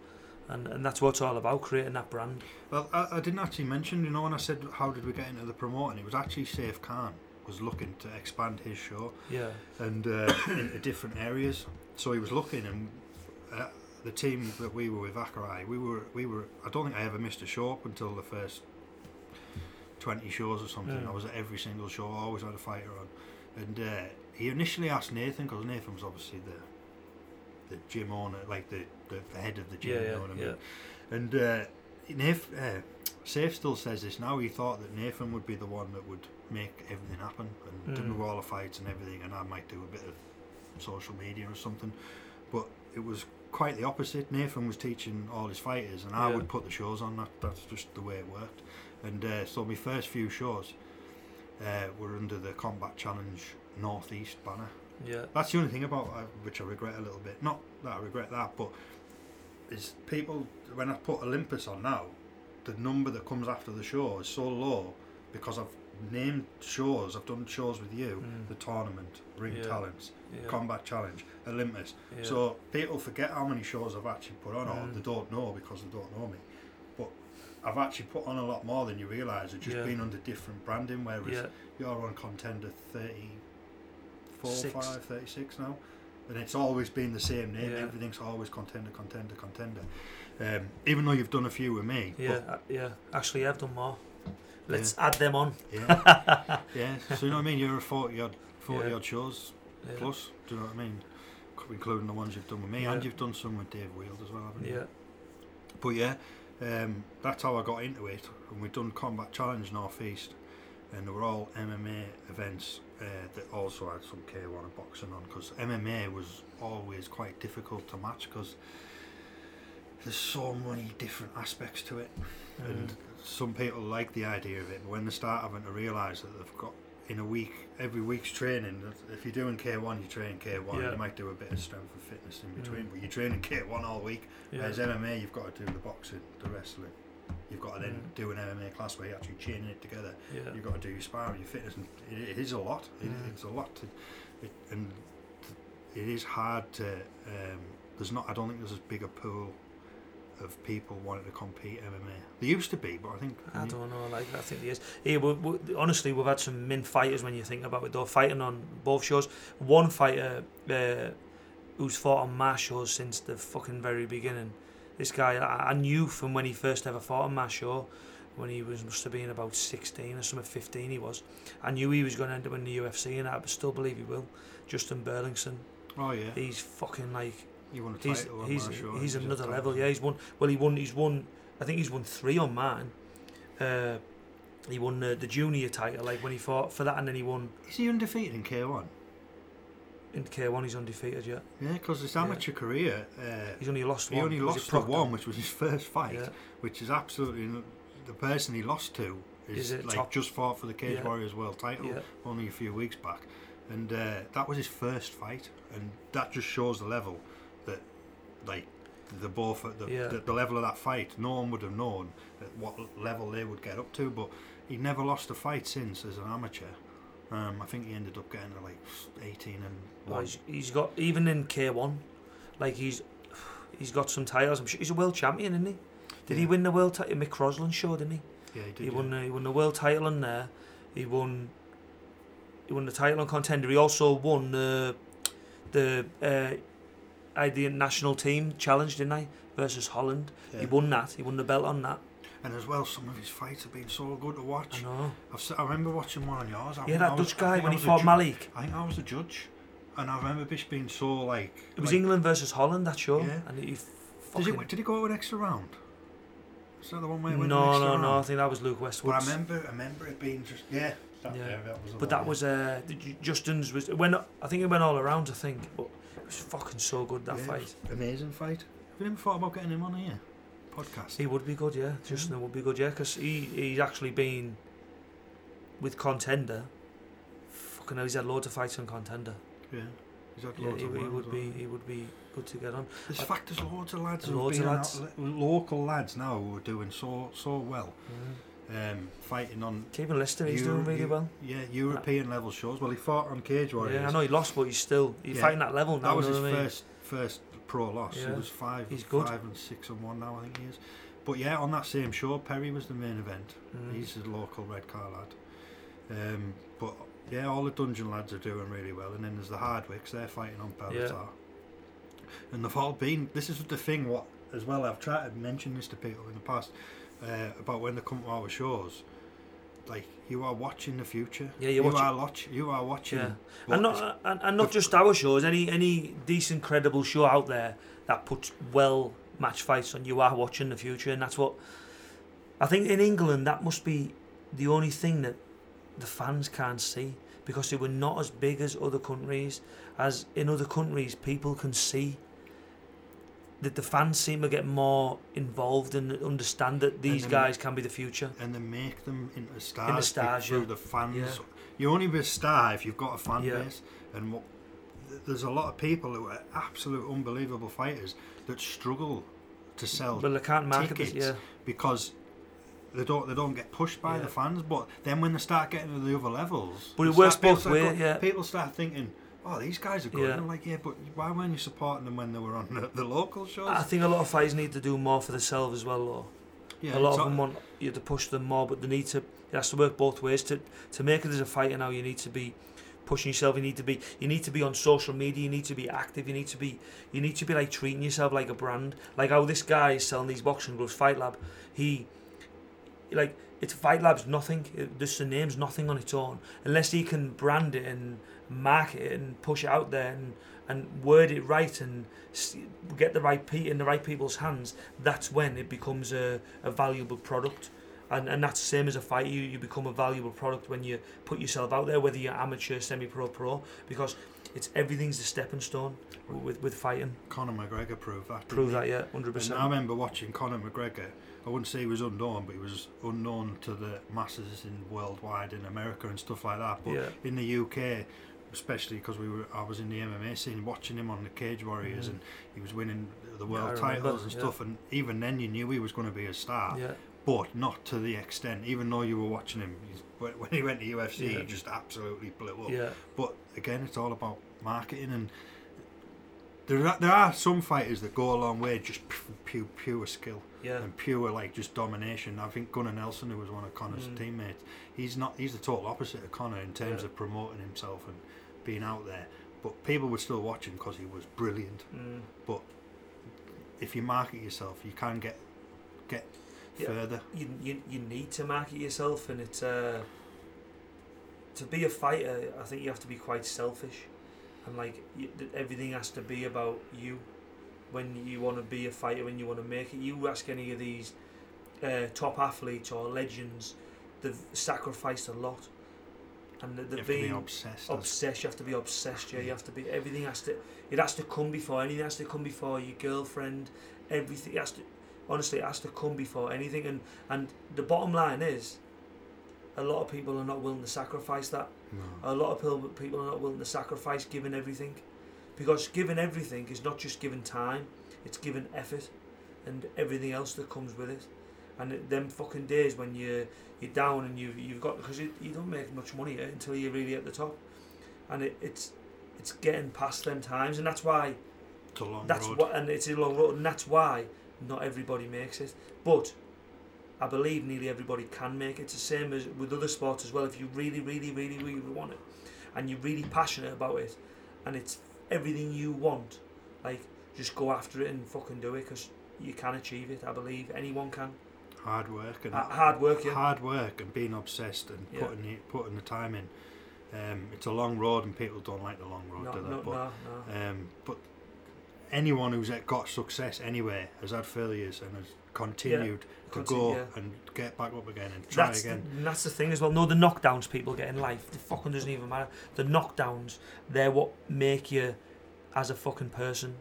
and and that's what it's all about creating that brand. Well, I, I didn't actually mention, you know, when I said how did we get into the promoting, it was actually Safe Khan was looking to expand his show Yeah, and uh, [COUGHS] into different areas. So he was looking, and uh, the team that we were with, Akai, we were, we were. I don't think I ever missed a show up until the first twenty shows or something. Mm. I was at every single show, I always had a fighter on, and uh, he initially asked Nathan because Nathan was obviously the the gym owner, like the, the, the head of the gym. yeah, you know what I mean? yeah. And uh, Nathan, uh, Safe still says this now. He thought that Nathan would be the one that would make everything happen and Mm. do all the fights and everything, and I might do a bit of social media or something. But it was quite the opposite. Nathan was teaching all his fighters, and I Yeah. would put the shows on. That that's just the way it worked. And uh, so my first few shows uh, were under the Combat Challenge Northeast banner. Yeah, That's the only thing about uh, which I regret a little bit. Not that I regret that, but is people when I put Olympus on now, the number that comes after the show is so low because I've named shows. I've done shows with you, Mm. the tournament, Ring Yeah. Talents, yeah. Combat Challenge, Olympus. yeah. So people forget how many shows I've actually put on, or Mm. they don't know because they don't know me. But I've actually put on a lot more than you realise. It's just been under different branding, whereas you're on contender 34, Six. 5, 36 now. And it's always been the same name. Yeah. Everything's always contender, contender, contender. Um, even though you've done a few with me. yeah, uh, yeah. Actually, I've done more. Let's add them on. Yeah. [LAUGHS] yeah. So you know what I mean? You're a 40 odd, 40 Yeah. odd shows Yeah. plus. Do you know what I mean? Including the ones you've done with me. Yeah. And you've done some with Dave Wield as well, haven't you? Yeah, But yeah, um, that's how I got into it. And we've done Combat Challenge North East, and they were all MMA events uh, that also had some K1 and boxing on. Because MMA was always quite difficult to match because there's so many different aspects to it, and Mm. some people like the idea of it. But when they start having to realise that they've got in a week, every week's training. If you're doing K1, you train K1. Yeah. You might do a bit of strength and fitness in between, Mm. but you're training K1 all week. yeah. Whereas MMA, you've got to do the boxing, the wrestling. You've got to then Mm. do an MMA class where you're actually chaining it together. yeah. You've got to do your sparring, your fitness, and it, it is a lot. It, Mm. It's a lot to, it, and it is hard to. Um, there's not. I don't think there's as big a pool of people wanting to compete MMA. There used to be, but I think. I don't know. Like I think he is. Yeah, we, we, honestly, we've had some min fighters when you think about it. Though fighting on both shows. One fighter uh, who's fought on my shows since the fucking very beginning. This guy I, I knew from when he first ever fought on my show, when he was must have been about sixteen or something, fifteen he was. I knew he was going to end up in the UFC, and I still believe he will. Justin Burlington. Oh yeah. He's fucking like You want a he's title he's show, he's another level. Yeah, he's won. Well, he won. He's won. I think he's won three on mine. Uh, he won the, the junior title, like when he fought for that, and then he won Is he undefeated in K1? In K1. He's undefeated yet. Yeah, because his Yeah. amateur career. Uh, He's only lost one he one. only lost the one, which was his first fight. Yeah, which is absolutely the person he lost to is, Is it like top? just fought for the Cage Yeah. Warriors World Title yeah, only a few weeks back, and uh, that was his first fight, and that just shows the level that like the both at the, Yeah. the, the level of that fight. No one would have known at what level they would get up to, but he never lost a fight since as an amateur. Um, I think he ended up getting like 18 and Well, he's, he's got even in K1, like he's he's got some titles. I'm sure he's a world champion, isn't he? Did he win the world title? Mick Crosland show, didn't he? Yeah, he did. He yeah. won. He won the world title in there. He won. he won the title on contender. He also won the the uh, I the national team challenge, didn't I? Versus Holland. He won that. He won the belt on that. And as well, some of his fights have been so good to I watch. know. I've, I remember watching one of yours. I Yeah, that I was- Dutch guy when he fought ju- Malik. I think I was a judge, and I remember Bish being so like. It was like, England versus Holland that show, Yeah. and he Did fucking. he, did he go an extra round? Is that the one where he went an no, extra no, no. I think that was Luke But I Westwood. remember, I remember it being just yeah. That, Yeah. yeah. that was But that was uh, Justin's was when I think it went all around. I think, but it was fucking so good that Yeah, fight. Amazing fight. Have you ever thought about getting him on here? Podcast. He would be good, yeah. Justin would be good, yeah, because he he's actually been with contender. Fucking hell, he's had loads of fights on contender. yeah. He's had Yeah, he, he would be well. he would be good to get on. There's I- fact there's loads of lads loads of lads. out, local lads now who are doing so so well. Um, fighting on Kevin Lister, he's Eu- doing really well. Yeah, European level shows. Well, he fought on Cage Warriors. Yeah, I know he lost, but he's still he's Yeah. fighting that level now. That was his I mean? first first pro loss. Yeah. It was five, He's good. five and six and one now. I think he is. But yeah, on that same show, Perry was the main event. Mm. He's a local Redcar lad. Um, but yeah, all the dungeon lads are doing really well, and then there's the Hardwicks. They're fighting on Bellator. Yeah. And they've all been. This is the thing. What as well? I've tried to mention this to people in the past uh, about when they come to our shows. Like you are watching the future. Yeah, you're you watching- are watch. You are watching. Yeah. and not uh, and, and not just our shows. Any any decent, credible show out there that puts well match fights on. You are watching the future, and that's what I think. In England, that must be the only thing that the fans can't see because they were not as big as other countries. As in other countries, people can see that the fans seem to get more involved and understand that these guys can be the future. and then make them into stars, stars, through yeah. the fans. Yeah. You only be a star if you've got a fan Yeah. base. And what, there's a lot of people who are absolute unbelievable fighters that struggle to sell Well, they can't market this. Yeah, because they don't they don't get pushed by the fans. But then when they start getting to the other levels, But it works both ways, yeah. People start thinking. Oh, these guys are good. Yeah. And I'm like, yeah, but why weren't you supporting them when they were on the, the local shows? I think a lot of fighters need to do more for themselves as well, though. yeah, a lot of them want you to push them more, but they need to. It has to work both ways. To to make it as a fighter now, you need to be pushing yourself. You need to be. You need to be on social media. You need to be active. You need to be. You need to be like treating yourself like a brand. Like how this guy is selling these boxing gloves, Fight Lab. He, like, it's Fight Lab's nothing. It, just the name's nothing on its own, unless he can brand it and market it and push it out there and and word it right and get the right pe- in the right people's hands. That's when it becomes a, a valuable product. And, and that's the same as a fight. You, you become a valuable product when you put yourself out there, whether you're amateur, semi-pro, pro, because it's everything's a stepping stone with with fighting. Conor McGregor proved that. didn't Prove he? that, yeah, hundred And percent. I remember watching Conor McGregor. I wouldn't say he was unknown, but he was unknown to the masses in worldwide in America and stuff like that. But Yeah. in the UK, especially because we were, I was in the MMA scene, watching him on the Cage Warriors, Mhm. and he was winning the Yeah, world titles and yeah. stuff. And even then, you knew he was going to be a star, Yeah, but not to the extent. Even though you were watching him, when he went to UFC, Yeah. he just absolutely blew up. yeah, But again, it's all about marketing and. There are, there are some fighters that go a long way just pure, pure skill yeah. and pure like just domination. I think Gunnar Nelson, who was one of Conor's Mm. teammates, he's not. He's the total opposite of Connor in terms Yeah. of promoting himself and being out there. But people would still watch him because he was brilliant. Mm. But if you market yourself, you can get get Yeah. further. you, you you need to market yourself, and it's uh, to be a fighter. I think you have to be quite selfish, and like you, everything has to be about you. When you want to be a fighter, when you want to make it, you ask any of these uh, top athletes or legends, they've sacrificed a lot, and You they've have to be obsessed. obsessed. You have to be obsessed. Yeah, you have to be. Everything has to. It has to come before anything. Has to come before your girlfriend. Everything has to. Honestly, it has to come before anything. And and the bottom line is, a lot of people are not willing to sacrifice that. No. A lot of people people are not willing to sacrifice giving everything, because giving everything is not just giving time. It's giving effort, and everything else that comes with it. And them fucking days when you you're down and you you've got because you, you don't make much money until you're really at the top, and it, it's it's getting past them times, and that's why It's a long that's road. what and it's a long road, and that's why not everybody makes it. But I believe nearly everybody can make it. It's the same as with other sports as well. If you really, really, really, really want it, and you're really passionate about it, and it's everything you want, like just go after it and fucking do it because you can achieve it. I believe anyone can. Hard work and Ha- hard work, yeah. hard work and being obsessed and Yeah. putting the, putting the time in. Um, it's a long road and people don't like the long road, No, do they? no, but, no. Um, but anyone who's got success anywhere has had failures and has continued to Conti- go yeah. and get back up again and try That's again. The, that's the thing as well. No, the knockdowns people get in life, the fucking doesn't even matter. The knockdowns, they're what make you as a fucking person.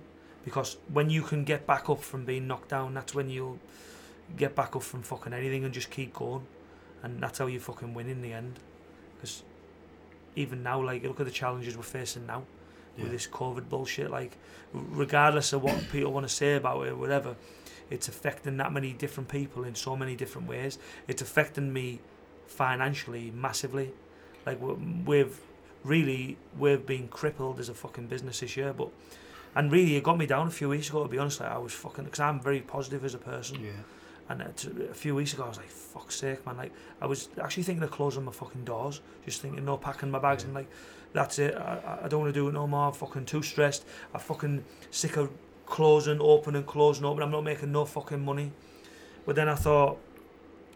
Because when you can get back up from being knocked down, that's when you'll get back up from fucking anything and just keep going. And that's how you fucking win in the end. Because even now, like, look at the challenges we're facing now Yeah. with this COVID bullshit. Like, regardless of what people want to say about it, or whatever, it's affecting that many different people in so many different ways. It's affecting me financially massively. Like, we- we've really we've been crippled as a fucking business this year, but. And really, it got me down a few weeks ago. To be honest, like I was fucking because I'm very positive as a person. Yeah. And uh, it's, a few weeks ago, I was like, "Fuck's sake, man!" Like, I was actually thinking of closing my fucking doors, just thinking, no, packing my bags, Yeah. and like, that's it. I, I- don't want to do it no more. I'm fucking too stressed. I'm fucking sick of closing, opening, closing, open. I'm not making no fucking money. But then I thought,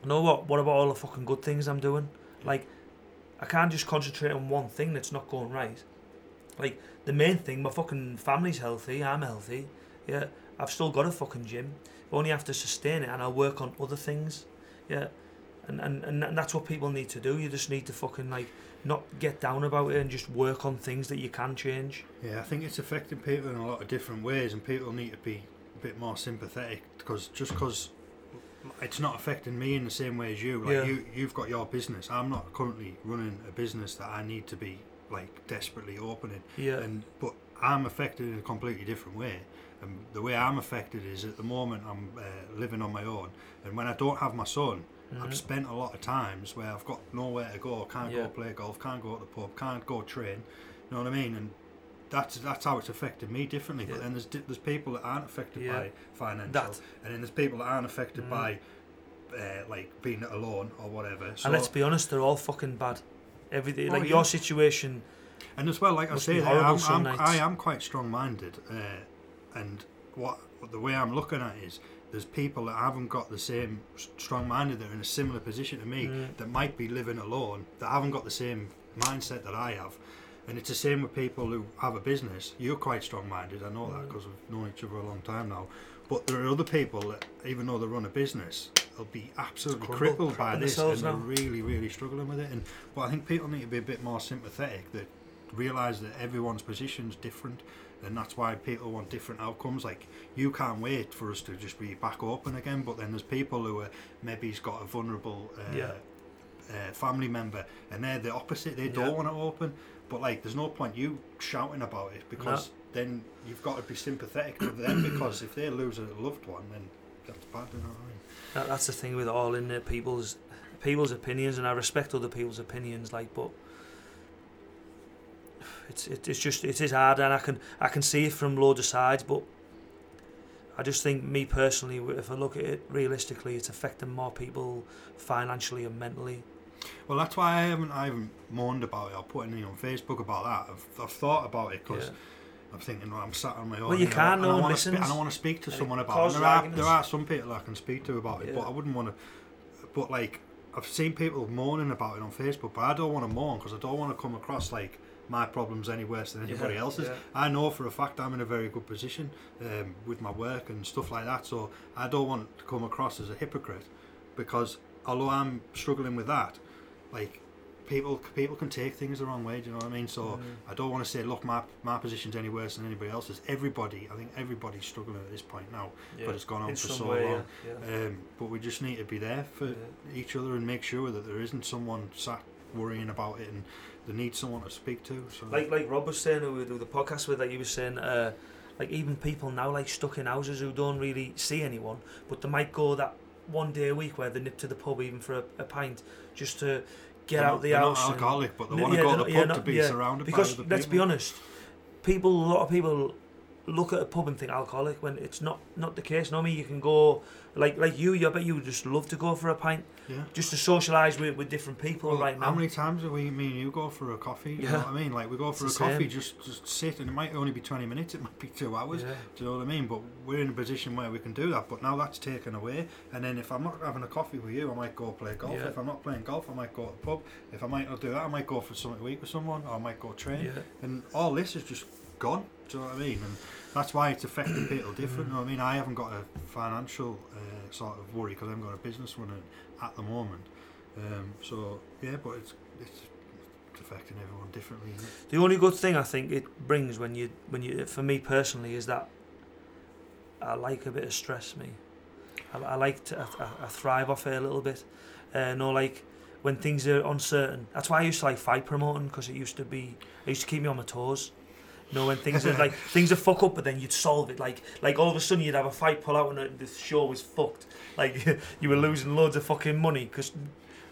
you know what? What about all the fucking good things I'm doing? Like, I can't just concentrate on one thing that's not going right. Like, the main thing, my fucking family's healthy. I'm healthy. Yeah, I've still got a fucking gym. Only have to sustain it, and I'll work on other things. Yeah, and, and and and that's what people need to do. You just need to fucking like not get down about it and just work on things that you can change. Yeah, I think it's affecting people in a lot of different ways, and people need to be a bit more sympathetic because just because it's not affecting me in the same way as you. Like Yeah. you, you've got your business. I'm not currently running a business that I need to be like desperately opening, Yeah, and but I'm affected in a completely different way. And the way I'm affected is at the moment I'm uh, living on my own, and when I don't have my son, Mhm. I've spent a lot of times where I've got nowhere to go, can't Yeah. go play golf, can't go to the pub, can't go train. You know what I mean? And that's that's how it's affected me differently. Yeah. But then there's there's people that aren't affected Yeah. by financial, That- and then there's people that aren't affected Mhm. by uh, like being alone or whatever. So and let's be honest, they're all fucking bad. Everything Oh, like your situation. And as well, like Must I say, I'm, I'm. I am quite strong-minded, uh, and what the way I'm looking at is there's people that haven't got the same strong-minded that are in a similar position to me Mm. that might be living alone that haven't got the same mindset that I have. And it's the same with people who have a business. You're quite strong-minded, I know that Mm. because we've known each other a long time now. But there are other people that, even though they run a business, they'll be absolutely Crumble- crippled by this, and they're really, really struggling with it. And but I think people need to be a bit more sympathetic. That realize that everyone's position's different and that's why people want different outcomes. Like you can't wait for us to just be back open again but then there's people who are maybe he's got a vulnerable uh, Yeah. uh, family member and they're the opposite. They don't want to open. But like there's no point you shouting about it because then you've got to be sympathetic to them because if they lose a loved one then that's bad you know what I mean? That, that's the thing with all in it, people's people's opinions, and I respect other people's opinions. Like, but it's it, it's just it is hard, and I can I can see it from loads of sides. But I just think me personally, if I look at it realistically, it's affecting more people financially and mentally. well that's why I haven't I haven't moaned about it or put anything on Facebook about that I've, I've thought about it because Yeah. I'm thinking, well, I'm sat on my own. Well, you know, can, and no I one listens. and I want to speak to someone about it. There are, there are some people I can speak to about it, but I wouldn't want to. But like, I've seen people moaning about it on Facebook, but I don't want to moan because I don't want to come across like my problems any worse than anybody Yeah, else's. yeah. I know for a fact I'm in a very good position um, with my work and stuff like that, so I don't want to come across as a hypocrite because although I'm struggling with that, like people people can take things the wrong way. Do you know what I mean? So. Mm. I don't want to say, look, my, my position's any worse than anybody else's. Everybody, I think everybody's struggling at this point now, Yeah. but it's gone on In for so way, long. Yeah, yeah. Um, but we just need to be there for each other and make sure that there isn't someone sat worrying about it and they need someone to speak to. So like like Rob was saying who we do the podcast with like he was saying uh like even people now like stuck in houses who don't really see anyone but they might go that one day a week where they nip to the pub even for a, a pint just to get they're out not, the house not alcoholic, but they want to yeah, go to the pub yeah, to be yeah. surrounded because by other let's be honest people a lot of people look at a pub and think alcoholic when it's not not the case. No, me, you can go like like you. I bet you would just love to go for a pint Yeah. just to socialise with, with different people Well, right now. How many times do we, me and you, go for a coffee? You know what I mean? Like, we go for It's a coffee, same. just, just sit, and it might only be 20 minutes, it [LAUGHS] might be two hours. Yeah. Do you know what I mean? But we're in a position where we can do that. But now that's taken away. And then if I'm not having a coffee with you, I might go play golf. Yeah. If I'm not playing golf, I might go to the pub. If I might not do that, I might go for something to eat with someone, or I might go train. Yeah. And all this is just gone. Do you know what I mean? And that's why it's affecting people different. You know what I mean? I haven't got a financial uh, sort of worry because I haven't got a business running at the moment. Um, so yeah, but it's it's affecting everyone differently. The only good thing I think it brings when you when you for me personally is that I like a bit of stress. Me, I, I like to I- I thrive off it a little bit. Uh, no, like when things are uncertain. That's why I used to like fight promoting because it used to be it used to keep me on my toes. You know when things are like [LAUGHS] things are fuck up, but then you'd solve it. Like like all of a sudden you'd have a fight pull out and the show was fucked. Like [LAUGHS] you were losing loads of fucking money because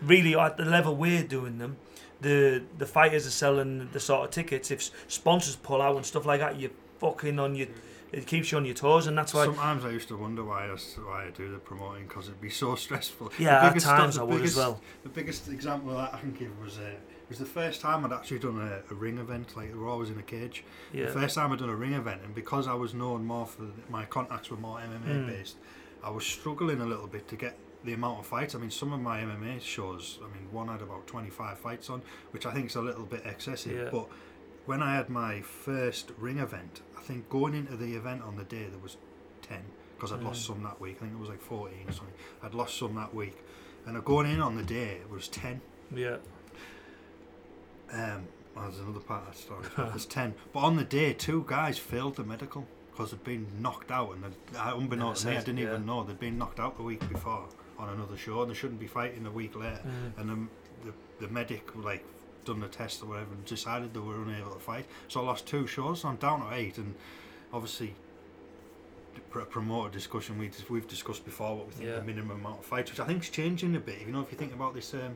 really at the level we're doing them, the the fighters are selling the sort of tickets. If sponsors pull out and stuff like that, you're fucking on your. It keeps you on your toes, and that's why. Sometimes I used to wonder why I, why I do the promoting because it'd be so [LAUGHS] stressful. yeah, The at times I would biggest- as well. The biggest example of that I can give was uh, it was the first time I'd actually done a, a ring event. Like we were always in a cage. Yeah, The first time I'd done a ring event, and because I was known more for my contacts were more MMA Mm. based, I was struggling a little bit to get the amount of fights. I mean, some of my MMA shows, I mean, one had about 25 fights on, which I think is a little bit excessive. Yeah. But when I had my first ring event, I think going into the event on the day there was 10 because I'd lost Mm. some that week. I think it was like 14 or something. I'd lost some that week, and going in on the day it was 10. yeah, Um, well, there's another part of that story. There's [LAUGHS] ten, but on the day, two guys failed the medical because they'd been knocked out, and unbeknownst to me, I didn't yeah. even know they'd been knocked out the week before on another show, and they shouldn't be fighting a week later. Mm. And the, the the medic like done the test or whatever and decided they were unable to fight. So I lost two shows. So I'm down to eight, and obviously. Promoter discussion we we've discussed before what we think Yeah. the minimum amount of fights, which I think is changing a bit. You know, if you think about this um,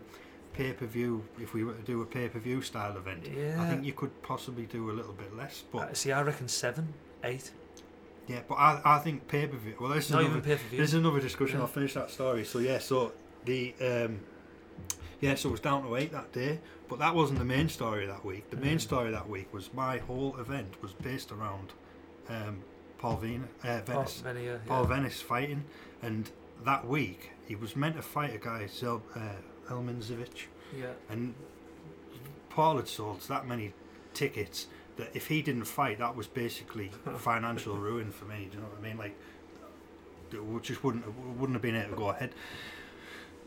pay per view, if we were to do a pay per view style event, yeah. I think you could possibly do a little bit less, but Uh, see, I reckon seven, eight. yeah, but I, I think pay per view. Well, this is Not another, pay per view. this is another discussion. Yeah. I'll finish that story. So yeah, so the um, yeah, so it was down to eight that day, but that wasn't the main story that week. The main Mm. story that week was my whole event was based around um, Paul Ven- uh, Venice. Oh, Venia, Paul yeah. Venice fighting, and that week he was meant to fight a guy, Zel- uh, Elman Zivic. yeah. And Paul had sold that many tickets that if he didn't fight, that was basically [LAUGHS] financial ruin for me. Do you know what I mean? Like, it just wouldn't wouldn't have been able to go ahead.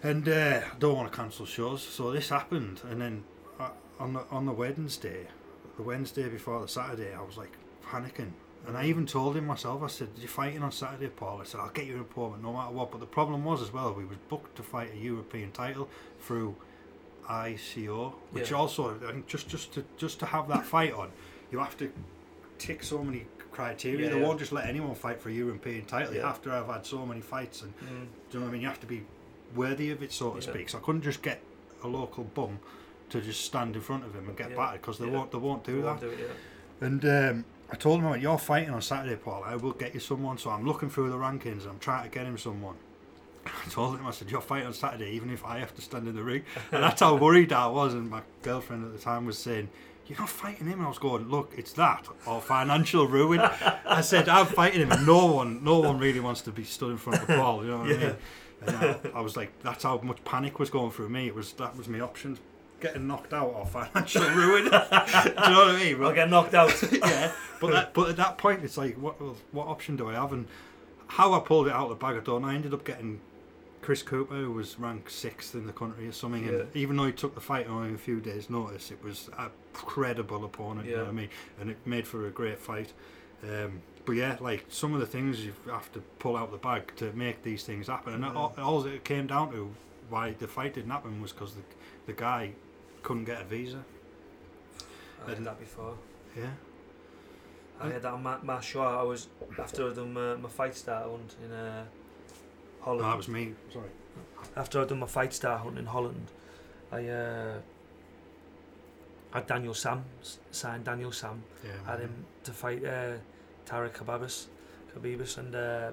And uh, I don't want to cancel shows, so this happened. And then uh, on the on the Wednesday, the Wednesday before the Saturday, I was like panicking. And I even told him myself, I said, You're fighting on Saturday, Paul. I said, I'll get you an appointment no matter what. But the problem was as well, we was booked to fight a European title through ICO, which Yeah. also I think just just to just to have that fight on, you have to tick so many criteria. Yeah, they yeah. won't just let anyone fight for a European title. You Yeah. have to have had so many fights, and Mm. do you know what I mean? You have to be worthy of it, so to speak. So I couldn't just get a local bum to just stand in front of him and get battered because they won't they won't do They that. won't do it, yeah. And um, I told him, I went, you're fighting on Saturday, Paul. I will get you someone. So I'm looking through the rankings. I'm trying to get him someone. [LAUGHS] I told him, I said, you're fighting on Saturday, even if I have to stand in the ring. And that's how [LAUGHS] worried I was. And my girlfriend at the time was saying, you're not fighting him. And I was going, look, it's that or financial ruin. I said, I'm fighting him. And no one, no one really wants to be stood in front of Paul. You know what I [LAUGHS] mean? And I, I was like, that's how much panic was going through me. It was that was my options. Getting knocked out or financial ruin. [LAUGHS] Do you know what I mean? I'll get knocked out. [LAUGHS] yeah, but that, but at that point, it's like, what what option do I have? And how I pulled it out of the bag, I don't. I ended up getting Chris Cooper, who was ranked sixth in the country or something. Yeah. And even though he took the fight on only a few days' notice, it was a credible opponent. Yeah. You know what I mean? And it made for a great fight. Um, but yeah, like some of the things you have to pull out of the bag to make these things happen, and Yeah. all, all it came down to why the fight didn't happen was because the the guy couldn't get a visa. I had that before. Yeah. I had that on my, my show. I was after I'd done my, my fight star hunt in uh, Holland. No, that was me. Sorry. after I'd done my fight star hunt in Holland, I uh, had Daniel Sam signed Daniel Sam. Yeah. Had him to fight uh, Tarek Khbabez, and uh,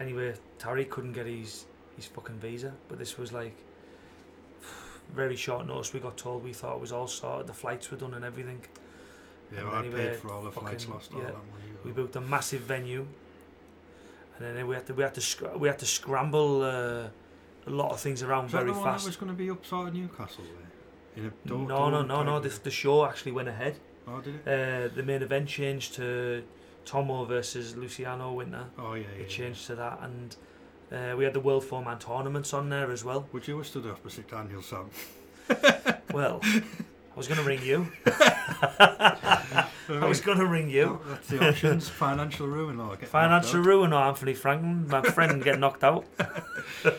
anyway, Tarek couldn't get his his fucking visa, but this was like very short notice. We got told we thought it was all sorted, the flights were done and everything. Yeah, And well, I paid for all the flights, fucking- all yeah, that money. We booked a massive venue, and then we had to we had to we had to scramble uh, a lot of things around Is that very one fast. that was going to be up sort of Newcastle there? In a no, door, no, no, no. type The, the show actually went ahead. Oh, did it? Uh, the main event changed to Tomo versus Luciano Winter. Oh, yeah, yeah. It yeah. changed to that, and uh, we had the World Four Man tournaments on there as well. Would you have stood opposite Daniel Sam? [LAUGHS] [LAUGHS] Well, I was going to ring you. [LAUGHS] I was going to ring you. That's the options. Financial ruin or get Financial ruin or Anthony Frankland, my friend, get knocked out. out.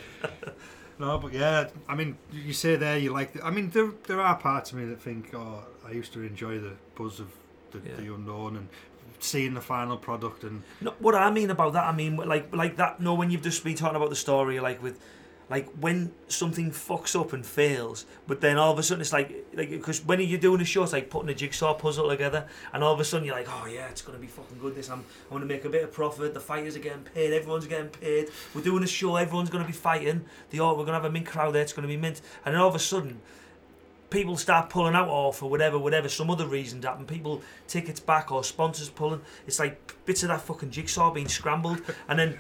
No, but yeah, I mean, you say there you like. The, I mean, there there are parts of me that think, oh, I used to enjoy the buzz of the, Yeah. the unknown and seeing the final product and No, what I mean about that, I mean like like that. No, when you've just been talking about the story, like with, like when something fucks up and fails, but then all of a sudden it's like like because when you're doing a show, it's like putting a jigsaw puzzle together, and all of a sudden you're like, oh yeah, it's gonna be fucking good. This I'm I'm gonna make a bit of profit. The fighters are getting paid. Everyone's getting paid. We're doing a show. Everyone's gonna be fighting. The all we're gonna have a mint crowd there. It's gonna be mint, and then all of a sudden. People start pulling out or for whatever, whatever, some other reason happen. People tickets back or sponsors pulling. It's like bits of that fucking jigsaw being scrambled. And then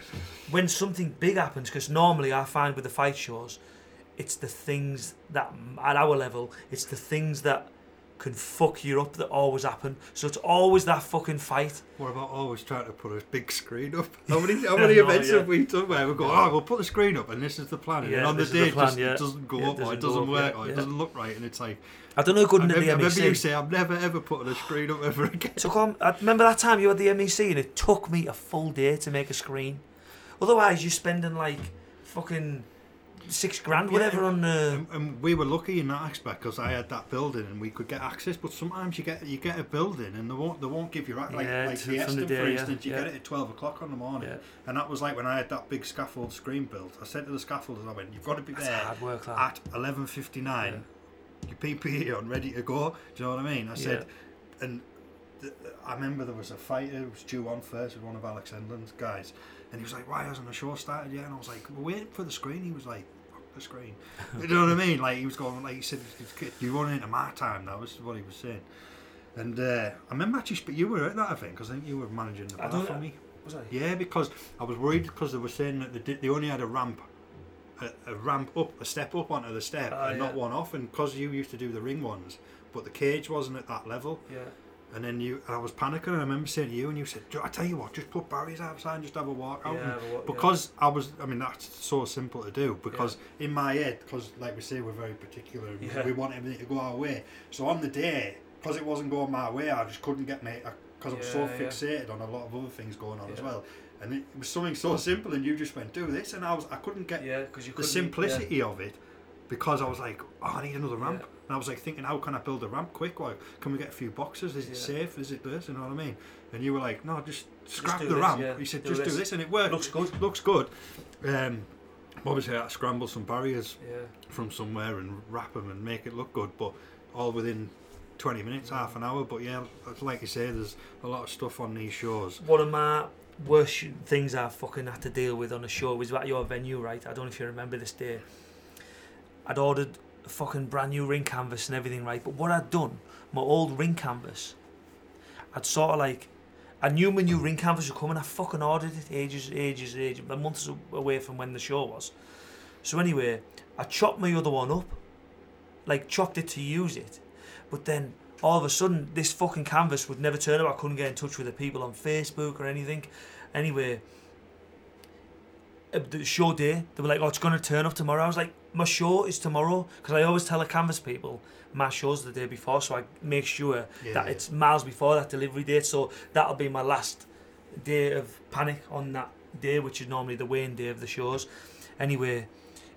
when something big happens, because normally I find with the fight shows, it's the things that at our level, it's the things that can fuck you up that always happen. So it's always that fucking fight. what about always trying to put a big screen up? [LAUGHS] How many how many No, events yeah. have we done where we go, oh, we'll put the screen up and this is the plan, and Yeah, on the the day it plan, just yeah. it doesn't go up or it doesn't doesn't up, work or it doesn't look right, and it's like I don't know good in the remember, I remember you say I've never ever putting a screen up ever again. So come, I remember that time you had the MEC and it took me a full day to make a screen. Otherwise, you're spending like fucking six grand, Yeah, whatever, on uh, And, and we were lucky in that aspect because I had that building and we could get access. But sometimes you get you get a building and they won't they won't give you like Yeah, like the Eston, for yeah, instance. You yeah. get it at twelve o'clock on the morning, and that was like when I had that big scaffold screen built. I said to the scaffolders, I went, "You've got to be That's there work. At eleven fifty nine. Your PPE on, ready to go." Do you know what I mean? I said, and th- I remember there was a fighter who was due on first with one of Alex Endland's guys, and he was like, "Why hasn't the show started yet?" And I was like, "We're waiting for the screen." He was like, "Fuck the screen." you know what I mean? Like he was going, like he said, "You're running into my time now." This is what he was saying. And uh, I remember actually, but you were at that event because I think you were managing the bar for me. Was I? Yeah, because I was worried because they were saying that they, did, they only had a ramp, a, a ramp up, a step up onto the step, Ah, and not one off. And because you used to do the ring ones, but the cage wasn't at that level. Yeah. And then you, and I was panicking. And I remember saying to you, and you said, "I tell you what, just put barriers outside and just have a walk out." Yeah, And but what- because I was, I mean, that's so simple to do. Because in my head, because like we say, we're very particular. and Yeah. We want everything to go our way. So on the day, because it wasn't going my way, I just couldn't get me. Because I was so Yeah, yeah. fixated on a lot of other things going on as well. And it was something so simple, and you just went do this, and I was, I couldn't get yeah, because you the simplicity of it because I was like, oh, I need another ramp. And I was like thinking, how can I build a ramp quick? Like, can we get a few boxes? Is it Yeah. safe? Is it this? You know what I mean? And you were like, no, just scrap do the this, ramp. yeah. You said, Do just this. do this, and it worked. Looks good. Looks good. Um, obviously, I had to scramble some barriers Yeah. from somewhere and wrap them and make it look good, but all within 20 minutes, half an hour. But yeah, like you say, there's a lot of stuff on these shows. One of my worst things I fucking had to deal with on a show was at your venue, right? I don't know if you remember this day. I'd ordered fucking brand new ring canvas and everything, right? But what I'd done, my old ring canvas, I'd sort of like, I knew my new ring canvas was coming. I fucking ordered it ages, ages, ages, months away from when the show was. So anyway, I chopped my other one up, like chopped it to use it, but then all of a sudden this fucking canvas would never turn up. I couldn't get in touch with the people on Facebook or anything. Anyway, uh, the show day, they were like, "Oh, it's gonna turn up tomorrow." I was like, "My show is tomorrow," because I always tell the canvas people my show's the day before, so I make sure Yeah, that yeah. it's miles before that delivery date. So that'll be my last day of panic on that day, which is normally the weighing day of the shows. Anyway,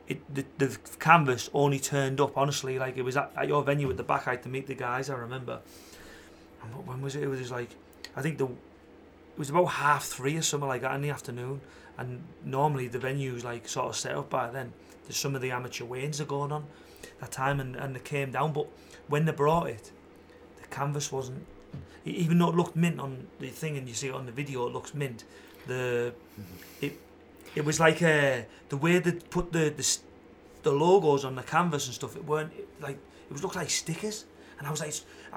it the, the canvas only turned up honestly like it was at, at your venue at the back. I had to meet the guys. I remember. And when was it? It was like I think the it was about half three or something like that in the afternoon. And normally the venue's like sort of set up by then. There's some of the amateur weigh-ins are going on that time, and and they came down. But when they brought it, the canvas wasn't even though it looked mint on the thing and you see it on the video, it looks mint. The it it was like uh, the way they put the, the the logos on the canvas and stuff. It weren't it, like it was looked like stickers, and I was like,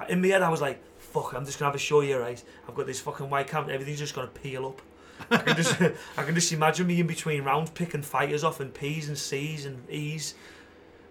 in my head, I was like, fuck, I'm just gonna have a show here, right? I've got this fucking white canvas, everything's just gonna peel up. I can just [LAUGHS] I can just imagine me in between rounds picking fighters off and P's and C's and E's.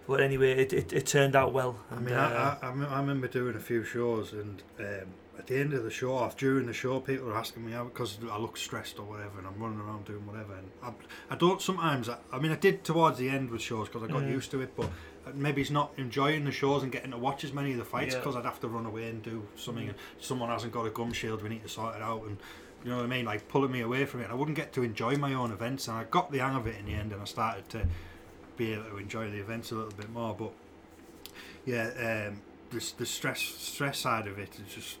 But anyway, it, it, it turned out well. I mean, uh, I, I, I remember doing a few shows, and um, at the end of the show, off during the show, people were asking me out because I look stressed or whatever, and I'm running around doing whatever. And I, I don't sometimes. I, I mean, I did towards the end with shows because I got Mm. used to it, but maybe it's not enjoying the shows and getting to watch as many of the fights Yeah. because I'd have to run away and do something. Mm. And someone hasn't got a gum shield, we need to sort it out, and you know what I mean, like pulling me away from it. I wouldn't get to enjoy my own events, and I got the hang of it in the end, and I started to be able to enjoy the events a little bit more. But yeah, um, the the stress stress side of it is just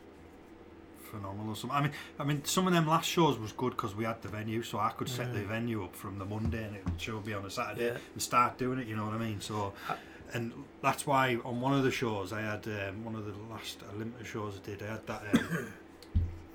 phenomenal. Some, I mean, I mean, some of them last shows was good because we had the venue, so I could set the Mm. venue up from the Monday and it would show be on a Saturday Yeah. and start doing it. You know what I mean? So, and that's why on one of the shows I had um, one of the last Olympia shows I did. I had that um, [COUGHS] [COUGHS]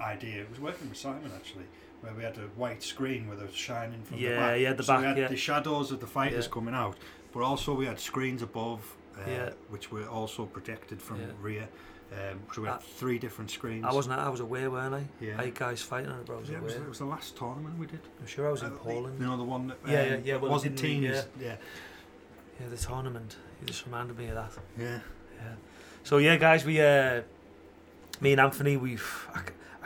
idea. It was working with Simon actually. Where we had a white screen with a shining from the back. yeah, the so we had yeah. the shadows of the fighters Yeah. coming out, but also we had screens above, uh, Yeah. which were also projected from Yeah. rear. Um, so we had I- three different screens. I wasn't. I was away, weren't I? Yeah. Eight guys fighting but I was Yeah, it was, it was the last tournament we did. I'm sure I was in Uh, Poland. You know the one that um, Yeah, yeah, yeah, well, wasn't teams. really- Yeah, Yeah, the tournament. You just reminded me of that. yeah. Yeah. So yeah, guys, we uh, me and Anthony, we I, c- I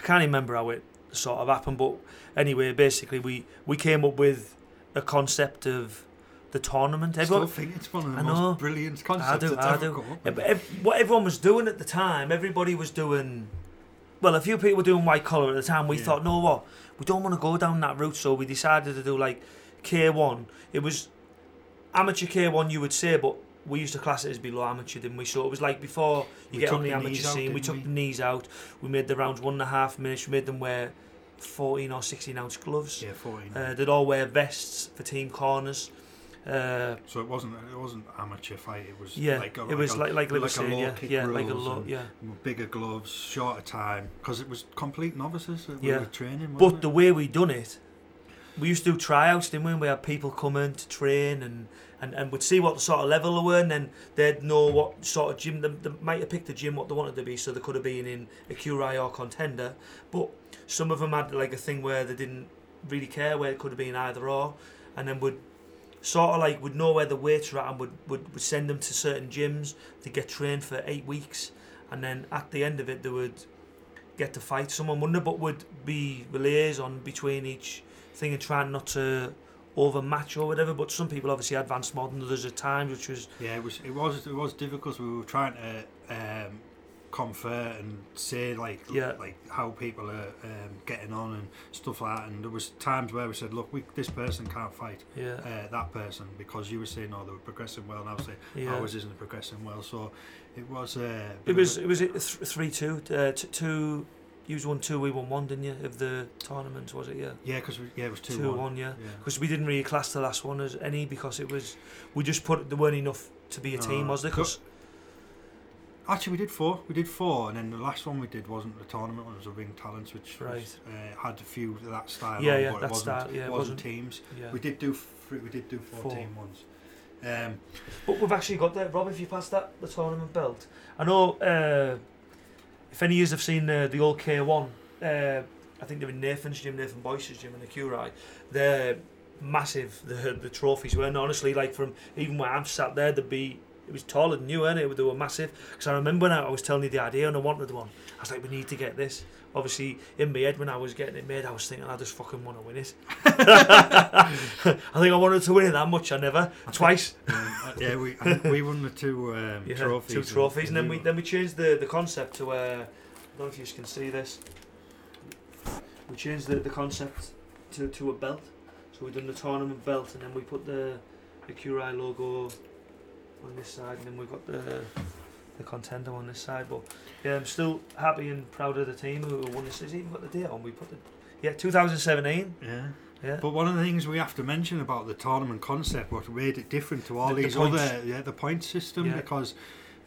can't remember how it sort of happened, but anyway, basically we we came up with a concept of the tournament. I Everyone, still think it's one of the I most know. brilliant concepts do, I do. Yeah, but ev- what everyone was doing at the time, everybody was doing. Well, a few people were doing white collar at the time. We Yeah. thought, no, what? We don't want to go down that route, so we decided to do like K1. It was amateur K1, you would say, but we used to class it as below amateur, didn't we? So it was like before you We get on the the amateur knees out, scene, we took we? the knees out. We made the rounds one and a half minutes. We made them wear 14 or 16 ounce gloves. yeah, 14. Uh, they'd all wear vests for team corners. Uh, so it wasn't it wasn't amateur fight. It was yeah, like a, it was a, like like, like like a saying, low yeah, kick yeah, like a rules low, yeah. bigger gloves, shorter time because it was complete novices that Yeah. we were training. But wasn't the it? way we done it, we used to do tryouts, didn't we? We had people come in to train and, and, and would see what the sort of level they were, and then they'd know what sort of gym they, they might have picked a gym what they wanted to be, so they could have been in a QRI or contender. But some of them had like a thing where they didn't really care where it could have been either or, and then would sort of like would know where the weights were at and would, would, would send them to certain gyms to get trained for eight weeks, and then at the end of it they would get to fight someone, wouldn't? But would be liaison between each thing and trying not to overmatch or whatever. But some people obviously advanced more than others at times, which was Yeah, it was it was it was difficult. We were trying to um, confer and say like Yeah. like how people are um, getting on and stuff like that. And there was times where we said, look, we, this person can't fight yeah, uh, that person because you were saying, oh, they were progressing well, and I was saying yeah. ours isn't progressing well. So it was. Uh, It was it was it th- three two uh, t- two. You won two, we won one, didn't you? Of the tournament, was it? Yeah, yeah, because yeah, it was two, two one. one, yeah. Yeah. Because we didn't really class the last one as any because it was we just put there weren't enough to be a team, No. was there? 'Cause- Actually, we did four. We did four, and then the last one we did wasn't a tournament it was a ring talents, which was, uh, had a few of that style. Yeah, on, yeah, but that it wasn't, style, yeah, it wasn't wasn't- teams. yeah. We did do three, we did do four, Four. team ones. Um, But we've actually got that. Rob, if you pass that the tournament belt, I know. Uh, if any of you have seen uh, the old K1, uh, I think they're in Nathan's gym, Nathan Boyce's gym in the QRI. They're massive. The the trophies were, and honestly, like from even where I'm sat there, they'd be. It was taller than you, weren't it? They were massive. Because I remember when I, I was telling you the idea and I wanted one. I was like, we need to get this. Obviously, in my head when I was getting it made, I was thinking, I just fucking want to win it. [LAUGHS] I think I wanted to win it that much. I never twice. uh, [LAUGHS] yeah, we I we won the two um, [LAUGHS] Yeah, trophies. two and- trophies, and then we then we changed the, the concept to uh, I don't know if you can see this. We changed the, the concept to, to a belt. So we done the tournament belt, and then we put the the Curai logo on this side, and then we've got the the contender on this side. But yeah, I'm still happy and proud of the team who won this. Has even got the date on? We put the yeah 2017. Yeah. Yeah. But one of the things we have to mention about the tournament concept, what made it different to all The- the these points. other, yeah, the point system, Yeah. because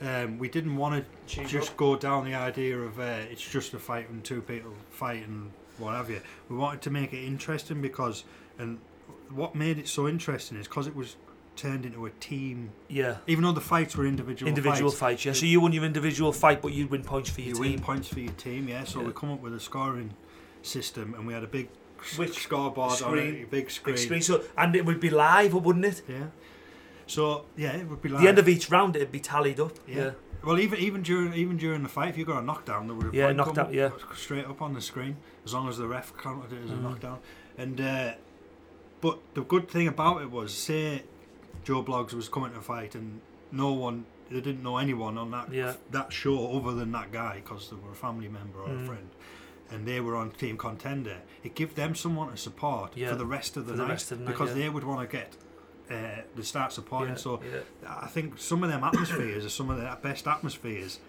um, we didn't want to just up. go down the idea of uh, it's just a fight and two people fight and what have you. We wanted to make it interesting because, and what made it so interesting is because it was turned into a team. Yeah. Even though the fights were individual, Individual fights, fights, yeah. So you won your individual fight, but you'd win points for your you team. win points for your team. Yeah, so Yeah. we come up with a scoring system, and we had a big Which scoreboard on screen? it, a big screen. Big screen. So, and it would be live, wouldn't it? Yeah. So yeah, it would be like the end of each round, it'd be tallied up. Yeah. Yeah. Well, even even during even during the fight, if you got a knockdown, there would Yeah, point knocked come out, yeah. straight up on the screen, as long as the ref counted it as Mhm. a knockdown. And uh, but the good thing about it was, say Joe Bloggs was coming to fight, and no one they didn't know anyone on that Yeah. that show other than that guy because they were a family member or Mhm. a friend. And they were on Team Contender. It gave them someone to support Yeah, for the rest of the the night rest of the night, because yeah. they would want to get uh, the start supporting. So. I think some of them atmospheres are some of the best atmospheres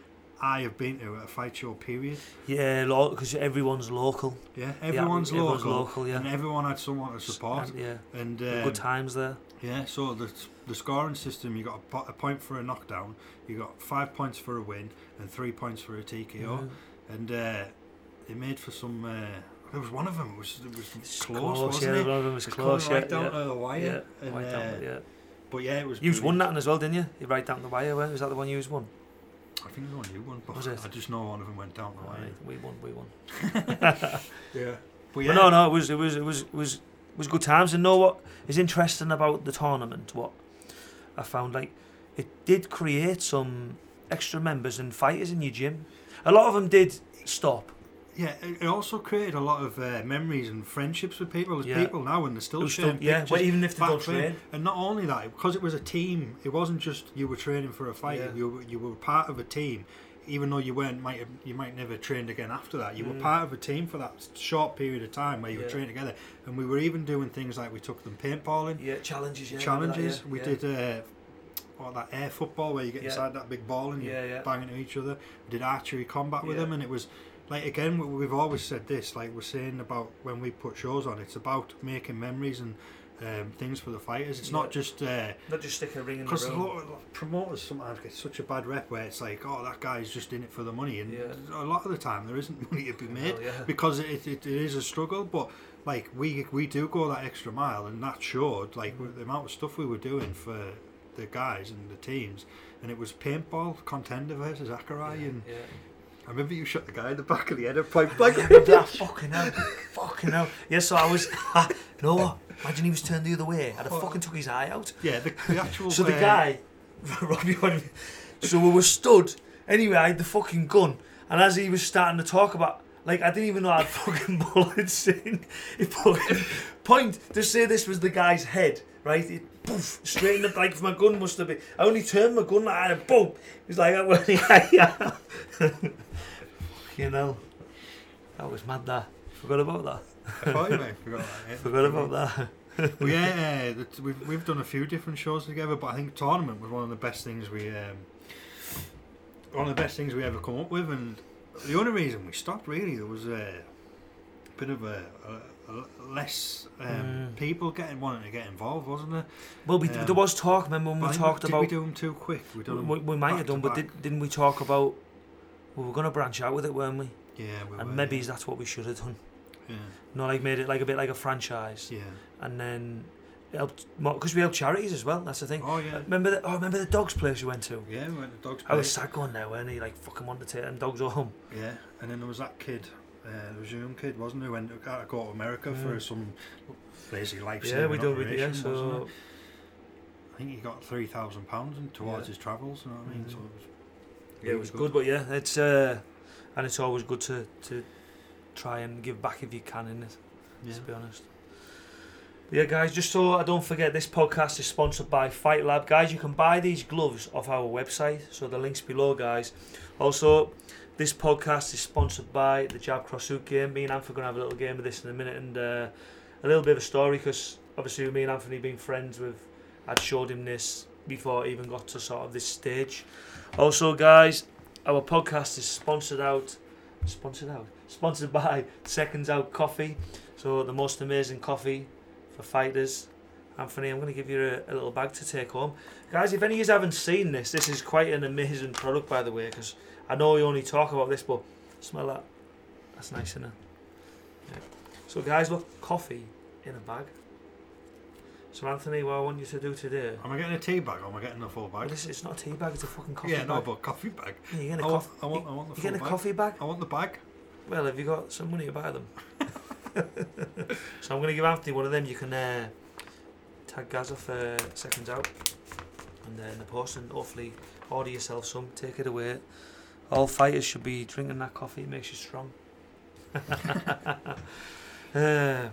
I have been to at a fight show. Period. Yeah, because everyone's local. Yeah, everyone's yeah, local, everyone's local, yeah. and everyone had someone to support. And, yeah, And good um, times there. Yeah, so the the scoring system, you got a, a point for a knockdown, you got five points for a win, and three points for a TKO. Mhm. And uh, it made for some. Uh, there was one of them. It was it was It's close, yeah, wasn't it? one of them was It close, yeah, right down yeah. to the wire. yeah, and, right uh, down, yeah. But yeah, it was. You won that one as well, didn't you? You right down the wire. Was that the one you won? I think it was the one you won, but Was it? I just know one of them went down the wire. Right, we won, we won. [LAUGHS] [LAUGHS] Yeah. But But no, no, it was, it was, it was, it was, was good times. And know what is interesting about the tournament? What I found, like, it did create some extra members and fighters in your gym. A lot of them did stop. Yeah, it also created a lot of uh, memories and friendships with people. There's Yeah. people now and they're still sharing still- yeah, pictures well, even if they don't train. And not only that, because it was a team, it wasn't just you were training for a fight. Yeah. You were, you were part of a team, even though you weren't might have, you might never trained again after that. You Mm. were part of a team for that short period of time where you were Yeah. training together. And we were even doing things like we took them paintballing Yeah, challenges. Yeah, remember that, challenges. yeah, we did uh, what that air football where you get inside that big ball and you Yeah, yeah. bang into each other. We did archery combat with them, and it was like again we've always said this. Like we're saying about when we put shows on, it's about making memories and um, things for the fighters. It's Yeah. not just. Uh, Not just stick a ring in the because a room. lot of promoters sometimes get such a bad rep where it's like, oh, that guy's just in it for the money, and Yeah. a lot of the time there isn't [LAUGHS] money to be made Well, yeah. because it, it, it is a struggle. But like we we do go that extra mile, and that showed like Mm. the amount of stuff we were doing for the guys and the teams, and it was paintball contender versus Akai, and. I remember you shot the guy in the back of the head and point [LAUGHS] blank. fucking hell, fucking hell. Yeah, so I was, [LAUGHS] what? Imagine he was turned the other way. I'd have fucking took his eye out. yeah, the, the [LAUGHS] actual. So the uh, guy, [LAUGHS] Robbie, so we were stood. Anyway, I had the fucking gun, and as he was starting to talk about, like, I didn't even know I had [LAUGHS] fucking bullets in. He fucking point to say this was the guy's head, right? It poof straight in the like my gun must have been. I only turned my gun like and boom. He was like, "Oh, yeah, yeah." you know, that was mad. That forgot about that. I thought you might have forgot that. yeah. Forgot about that. [LAUGHS] Well, yeah, we've we've done a few different shows together, but I think tournament was one of the best things we um, one of the best things we ever come up with, and the only reason we stopped really there was a bit of a, a, a less um, Mm. people getting wanting to get involved, wasn't there? Well, we, Um, there was talk. Remember when we talked did about we do them too quick? We done We, we might have done, but did, didn't we talk about we were going to branch out with it, weren't we? yeah, we and were, maybe yeah. that's what we should have done. Yeah, No, like made it like a bit like a franchise, yeah. and then helped because we helped charities as well. That's the thing. Oh yeah, Remember the oh, remember the dogs place you went to? yeah. We went to dogs. I was Place. sad going there, weren't he? Like fucking wanted to take them dogs home. Yeah, and then there was that kid. Uh, there was a young kid, wasn't there, who went to go to America Yeah. for some basically life yeah, we do. We, yeah, so it? I think he got three thousand pounds and towards Yeah. his travels. You know what I mean? Mhm. So it was yeah, it really was good. But yeah, it's uh, and it's always good to to try and give back if you can in it. Yeah. to be honest. Yeah, guys, just so I don't forget, this podcast is sponsored by Fight Lab. Guys, you can buy these gloves off our website, so the link's below, guys. Also, this podcast is sponsored by the Jab Cross Suit game. Me and Anthony are going to have a little game of this in a minute and uh, a little bit of a story because obviously, me and Anthony being friends with, I'd showed him this before it even got to sort of this stage. Also, guys, our podcast is sponsored out, sponsored out, sponsored by Seconds Out Coffee. So the most amazing coffee for fighters Anthony, I'm going to give you a, a little bag to take home. Guys, if any of you haven't seen this, this is quite an amazing product, by the way, because I know we only talk about this, but smell that. That's nice, isn't it? Yeah. So, guys, look, coffee in a bag. So, Anthony, what I want you to do today. Am I getting a tea bag or am I getting a full Well, bag? this, it's not a tea bag, it's a fucking coffee yeah, bag. no, but coffee bag. Yeah, you're I getting a, want, I want, I want the you're getting a bag. coffee bag? I want the bag. Well, have you got some money to buy them? [LAUGHS] so I'm going to give Anthony one of them. You can uh, tag Gaza for seconds out and then the post and hopefully order yourself some, take it away. All fighters should be drinking that coffee, it makes you strong. [LAUGHS] uh, but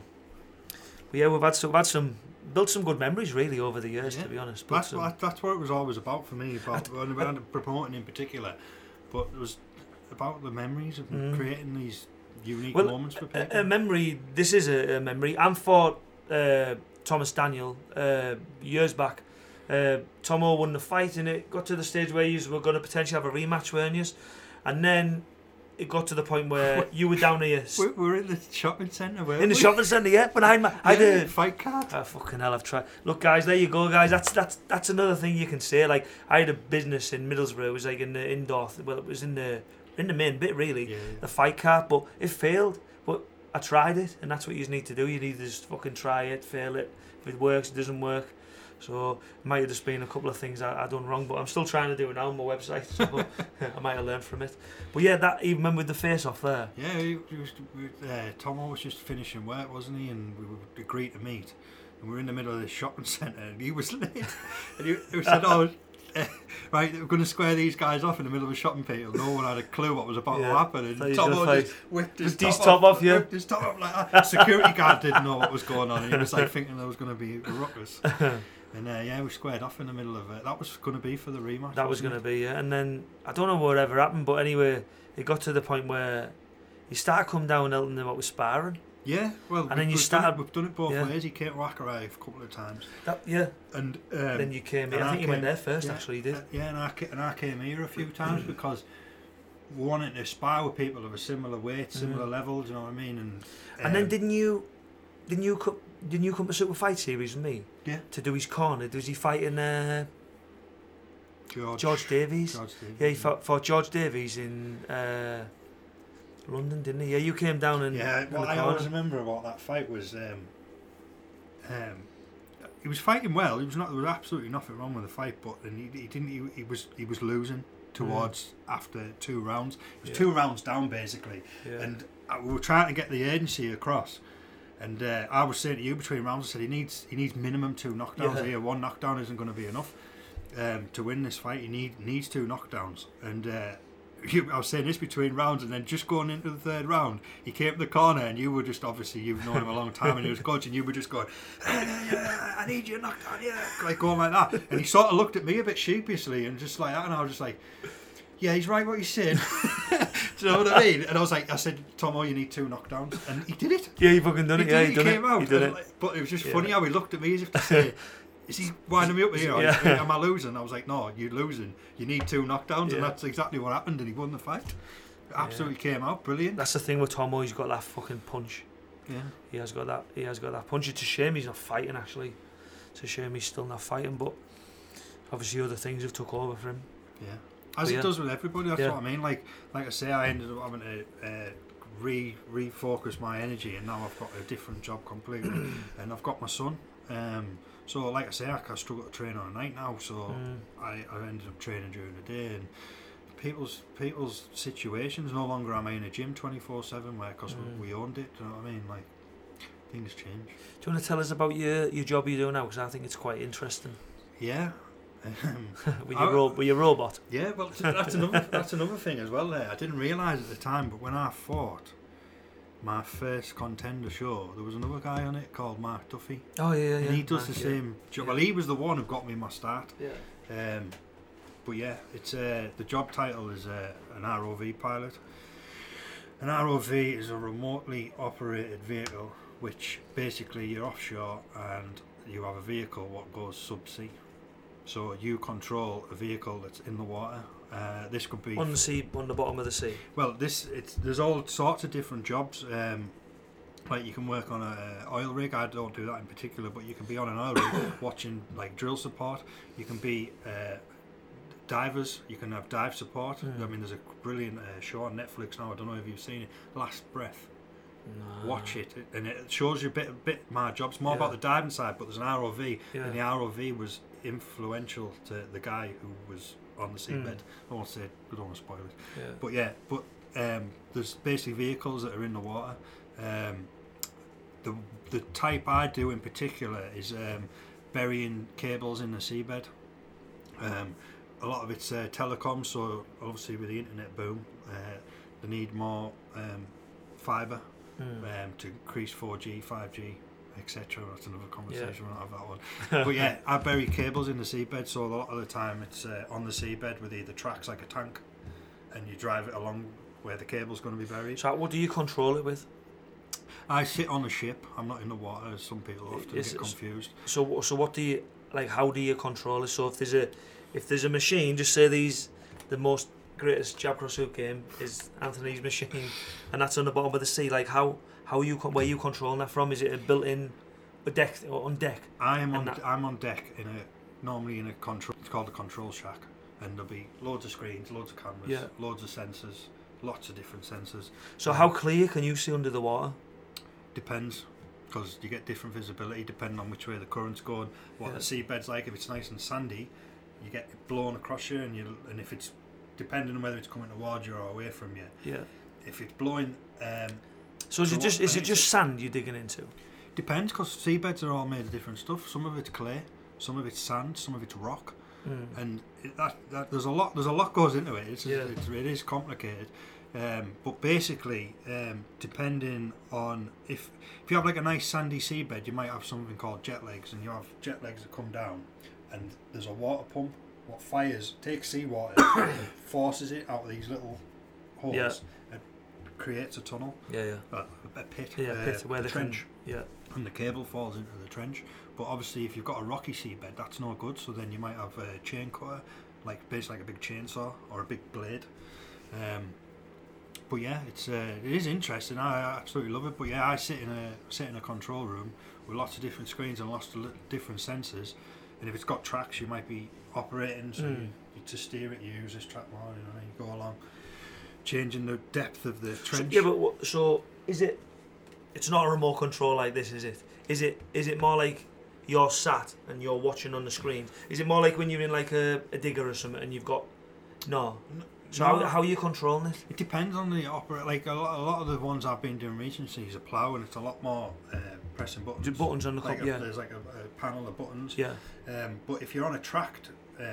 yeah, we've had, some, we've had some, built some good memories really over the years, Yeah. to be honest. Built That's some- what, that's what it was always about for me, about [LAUGHS] had promoting in particular. But it was about the memories of Mm. creating these unique Well, moments for people. a, a memory. This is a, a memory. And for uh, Thomas Daniel uh, years back, uh, Tomo won the fight, and it got to the stage where you were going to potentially have a rematch, weren't you? And then it got to the point where [LAUGHS] you were down here s- we, we were in the shopping centre, weren't in the we? shopping centre, yeah, my. I Yeah, did. fight card. Oh, fucking hell, I've tried. Look, guys, there you go, guys. That's that's that's another thing you can say. Like, I had a business in Middlesbrough. It was like in the indoor. Well, it was in the in the main bit, really Yeah, the fight card, but it failed. But I tried it, and that's what you need to do. You need to just fucking try it, fail it. If it works, it doesn't work. So it might have just been a couple of things I, I done wrong, but I'm still trying to do it now on my website. So [LAUGHS] I might have learned from it. But yeah, that even with the face off there. Yeah, he, he was, uh, Tomo was just finishing work, wasn't he? And we were agreed to meet. And we were in the middle of the shopping [LAUGHS] centre, and he was late. [LAUGHS] and he, he said, "Oh, uh, right, we're going to square these guys off in the middle of a shopping field." No one had a clue what was about Yeah. to happen, and Tomo just whipped his top, top off, yeah. whipped his top off like that. Security guard didn't know what was going on, and he was like thinking there was going to be a ruckus. And uh, yeah, we squared off in the middle of it. That was going to be for the rematch. That was going to be yeah. And then I don't know whatever happened, but anyway, it got to the point where he started coming down Elton about was sparring. Yeah, well, And then you we've done it- started- we've done it both yeah. ways. He came to Wakarai a couple of times, That yeah. and um, then you came. and I I think you went came- there first. yeah, Actually, you did. Uh, yeah, and I, and I came here a few times [CLEARS THROAT] because wanting to spar with people of a similar weight, similar Mhm. level. Do you know what I mean? And And then um, didn't you, didn't you didn't you come to Super Fight Series with me? Yeah. To do his corner. Was he fighting uh, George, George Davies? George Davies, Yeah, he fought, fought George Davies in uh, London, didn't he? Yeah, you came down and Yeah, what I always remember about that fight was um, um, he was fighting well. He was not. There was absolutely nothing wrong with the fight, but and he, he didn't. He, he was he was losing towards after two rounds. It was Yeah. two rounds down basically, Yeah. and uh, we were trying to get the agency across. And uh, I was saying to you between rounds, I said he needs he needs minimum two knockdowns Yeah. here. One knockdown isn't going to be enough um, to win this fight. He need needs two knockdowns. And uh, [LAUGHS] you, I was saying this between rounds, and then just going into the third round, he came to the corner, and you were just obviously you've known him a long time, and he was [LAUGHS] coaching. You were just going, I need you knocked down, yeah, like going like that. And he sort of looked at me a bit sheepishly, and just like that, and I was just like. Yeah, he's right what he's saying. [LAUGHS] Do you know what I mean? And I was like, I said, Tomo, oh, you need two knockdowns, and he did it. yeah, he fucking done He it. Yeah, he he done came it. out. He done it. like, But it was just Yeah. funny how he looked at me as if to say, [LAUGHS] "Is he winding me up here? Yeah. Am I losing?" I was like, "No, you're losing. You need two knockdowns," Yeah. and that's exactly what happened. And he won the fight. Absolutely came out brilliant. That's the thing with Tomo. Oh, he's got that fucking punch. Yeah. He has got that. He has got that punch. It's a shame he's not fighting. Actually, it's a shame he's still not fighting. But obviously, other things have took over for him. Yeah. As But it does with everybody. That's Yeah. what I mean. Like, like I say, I ended up having to uh, re refocus my energy, and now I've got a different job completely, [CLEARS THROAT] and I've got my son. Um, so, like I say, I, I struggle to train on a night now. So. Mm. I, I ended up training during the day and people's people's situations no longer am I in a gym 24 7 where because Mm. we, owned it do you know what I mean like things change Do you want to tell us about your your job you do now? Because I think it's quite interesting. yeah Um, [LAUGHS] with I- your ro- with your robot. yeah well that's another that's another thing as well there I didn't realise at the time but when I fought my first contender show there was another guy on it called Mark Duffy Oh yeah, yeah. and he does Mark, the yeah. same job well he was the one who got me my start Yeah. Um, but yeah, it's uh, the job title is uh, an ROV pilot. An ROV is a remotely operated vehicle, which basically you're offshore and you have a vehicle what goes subsea. So you control a vehicle that's in the water. Uh, this could be On the sea, on the bottom of the sea. well, this it's there's all sorts of different jobs. Um, like you can work on a oil rig. I don't do that in particular, but you can be on an oil rig [COUGHS] watching like drill support. You can be uh, divers. You can have dive support. Mm. I mean, there's a brilliant uh, show on Netflix now. I don't know if you've seen it. Last Breath. No. Watch it, and it shows you a bit, a bit my job's more Yeah. about the diving side. But there's an ROV, Yeah. and the ROV was influential to the guy who was on the seabed. Mm. I won't say, I don't want to spoil it. Yeah. But yeah, but um, there's basically vehicles that are in the water. Um, the the type I do in particular is um, burying cables in the seabed. Um, a lot of it's uh, telecom, so obviously with the internet boom, uh, they need more um, fibre Mm. um, to increase 4G, 5G, etc. That's another conversation. We'll not have that [LAUGHS] one. but yeah, I bury cables in the seabed, so a lot of the time it's uh, on the seabed with either tracks like a tank, and you drive it along where the cable's going to be buried. So what do you control it with? I sit on a ship. I'm not in the water, as some people often Is get confused. So so what do you like? How do you control it? So if there's a if there's a machine, just say these the most greatest Jab Cross Hook game is Anthony's machine, and that's on the bottom of the sea. Like how how you where you controlling that from? Is it a built-in a deck or on deck? I am on. that- I'm on deck in a normally in a control. It's called a control shack, and there'll be loads of screens, loads of cameras, Yeah. loads of sensors, lots of different sensors. So how clear can you see under the water? Depends, because you get different visibility depending on which way the current's going, what Yeah. the seabed's like. If it's nice and sandy, you get it blown across you, and you and if it's depending on whether it's coming towards you or away from you. Yeah. If it's blowing, um, So is it just is it just sand you're digging into? depends because seabeds are all made of different stuff. Some of it's clay, some of it's sand, some of it's rock, Mm. and it, that, that there's a lot there's a lot goes into it. It's, Yeah. it's it is complicated. Um, but basically, um, depending on if if you have like a nice sandy seabed, you might have something called jet legs, and you have jet legs that come down, and there's a water pump what fires takes seawater [COUGHS] forces it out of these little holes Yeah. Creates a tunnel, Yeah, yeah. a, a pit, Yeah, uh, pit where a they trench can. Yeah. and the cable falls into the trench. But obviously, if you've got a rocky seabed, that's no good. So then you might have a chain cutter, like basically like a big chainsaw or a big blade. Um, but yeah, it's uh, it is interesting. I absolutely love it. But yeah, I sit in a sit in a control room with lots of different screens and lots of li- different sensors. And if it's got tracks, you might be operating. So Mm. you, you, to steer it, you use this track more. You know, you go along, changing the depth of the So, trench. yeah, but what, so is it? It's not a remote control like this, is it? Is it? Is it more like you're sat and you're watching on the screen? Is it more like when you're in like a, a digger or something and you've got no? So No. how, how are you controlling it? It depends on the operator. Like a lot, a lot of the ones I've been doing recently is a plough, and it's a lot more uh, pressing buttons. The buttons on the like cup, a, yeah, There's like a, a panel of buttons. yeah, Um, but if you're on a tracked uh,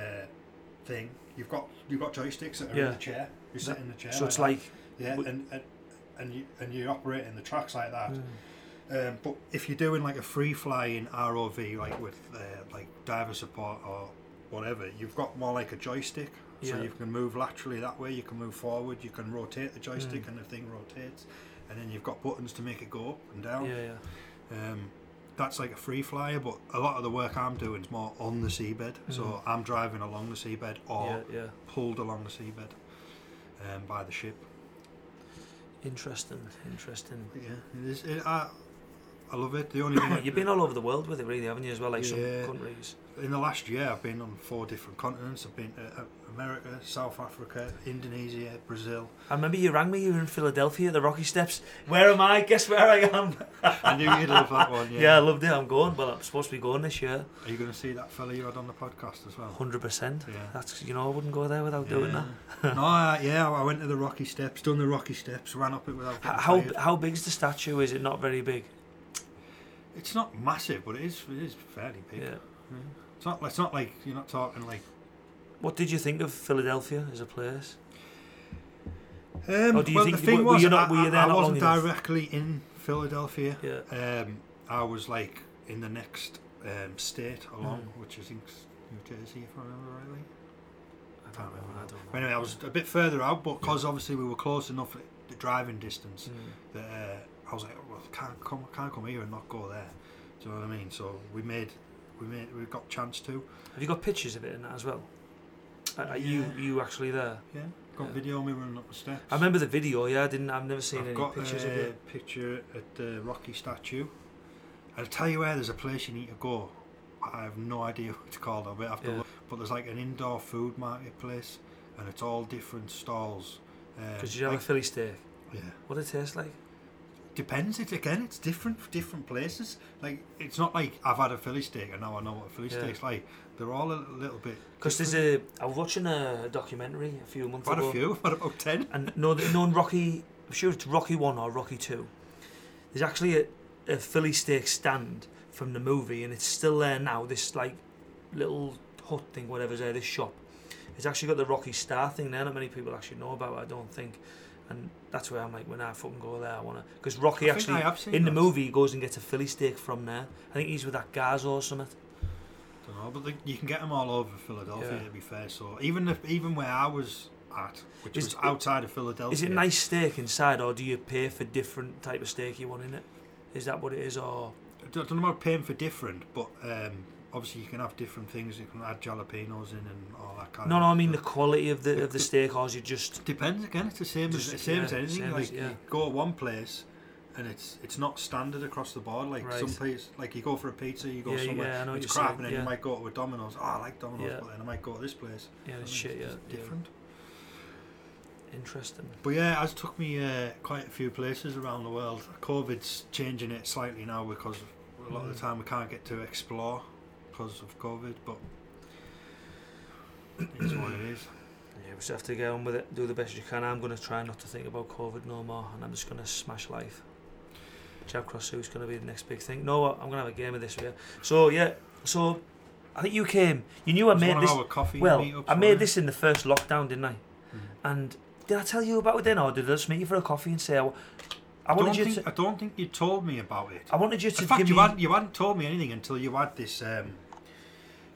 thing, you've got you've got joysticks that are Yeah. in the chair. You sit in the chair. So it's that. like yeah, w- and and and you and you operate in the tracks like that. mm, Um, but if you're doing like a free flying ROV, like with uh, like diver support or whatever, you've got more like a joystick. So Yeah. you can move laterally that way. You can move forward. You can rotate the joystick, Mm. and the thing rotates. And then you've got buttons to make it go up and down. yeah, yeah. Um, that's like a free flyer, but a lot of the work I'm doing is more on the seabed. So Mm. I'm driving along the seabed or yeah, yeah. pulled along the seabed um, by the ship. Interesting, interesting. Yeah, it is. It, I, I love it. The only [COUGHS] You've been all over the world with it, really, haven't you? As well, like Yeah. some countries. in the last year, I've been on four different continents. I've been uh, America, South Africa, Indonesia, Brazil. I remember you rang me. You were in Philadelphia, at the Rocky Steps. Where am I? Guess where I am. I knew you'd love that one. Yeah. [LAUGHS] Yeah, I loved it. I'm going. Well, I'm supposed to be going this year. Are you going to see that fella you had on the podcast as well? Hundred percent. Yeah. That's you know I wouldn't go there without doing that. Yeah. no, I, yeah, I went to the Rocky Steps, done the Rocky Steps, ran up it without How tired. how big's the statue? Is it not very big? It's not massive, but it is. It is fairly big. Yeah. Yeah. It's not. It's not like you're not talking like. What did you think of Philadelphia as a place? Um, Or do you well, think- the thing were- were was, you not- I, were you there I long wasn't directly in Philadelphia. Yeah. Um, I was like in the next um, state along, Mm. which I think's New Jersey, if I remember rightly. I don't know. I don't know. Anyway, I was a bit further out, but because obviously we were close enough at the driving distance Mm. that uh, I was like, well, can't come, can't come here and not go there. Do you know what I mean? So we made, we made, we got chance to. Have you got pictures of it in that as well? Are, are you Yeah. you actually there? Yeah, got Yeah. video of me running up the steps. I remember the video. Yeah, I didn't. I've never seen it. I've any got pictures a of it. picture at the Rocky statue. I'll tell you where there's a place you need to go. I have no idea [LAUGHS] what it's called. I'll have to Yeah. look. But there's like an indoor food marketplace, and it's all different stalls. Uh, Because you have like- a Philly steak. yeah, What it tastes like? depends. It again. It's different for different places. Like it's not like I've had a Philly steak and now I know what a Philly Yeah. steak's like. They're all a little bit. Because there's a. I was watching a documentary a few months had ago. a few. [LAUGHS] I've about ten. And no, the- no, Rocky. I'm sure it's Rocky One or Rocky Two. There's actually a, a Philly steak stand from the movie, and it's still there now. This like little hut thing, whatever's there, this shop. It's actually got the Rocky Star thing there. Not many people actually know about. it, I don't think. And that's where I'm like, when I fucking go there, I wanna. Because Rocky I actually I have seen in the movie he goes and gets a Philly steak from there. I think he's with that Garza or something. Don't know, but the, you can get them all over Philadelphia. Yeah. To be fair, so even if even where I was at, which Is- was outside of Philadelphia, Is it nice steak inside, or do you pay for different type of steak you want in it? Is that what it is, or I don't know about paying for different, but um, obviously you can have different things. You can add jalapenos in and all that kind no? of. No, no, I mean the quality of the of the steak, or is it just Depends again. It's the same as the same yeah, as anything. same like as- yeah. you go one place, and it's it's not standard across the board. Like Right. some place, like you go for a pizza, you go Yeah, somewhere, yeah, it's crap, saying, and then yeah. you might go to a Domino's. Oh, I like Domino's, but then I might go to this place. yeah, it's shit, it's yeah. different. Interesting. But yeah, it's took me uh, quite a few places around the world. COVID's changing it slightly now because a lot of Mm. the time we can't get to explore because of COVID. But it's what it is. Yeah, we just have to get on with it. Do the best you can. I'm going to try not to think about COVID no more, and I'm just going to smash life. Jab cross suit's going to be the next big thing. No, I'm going to have a game of this with you. So yeah, so I think you came. You knew I made this. of our coffee Well, I made this in the first lockdown, didn't I? Mm. And did I tell you about it then, or did I just meet you for a coffee and say I, I I wanted don't you think to? I don't think you told me about it. I wanted you to In fact, give you me. hadn't you hadn't told me anything until you had this. Um,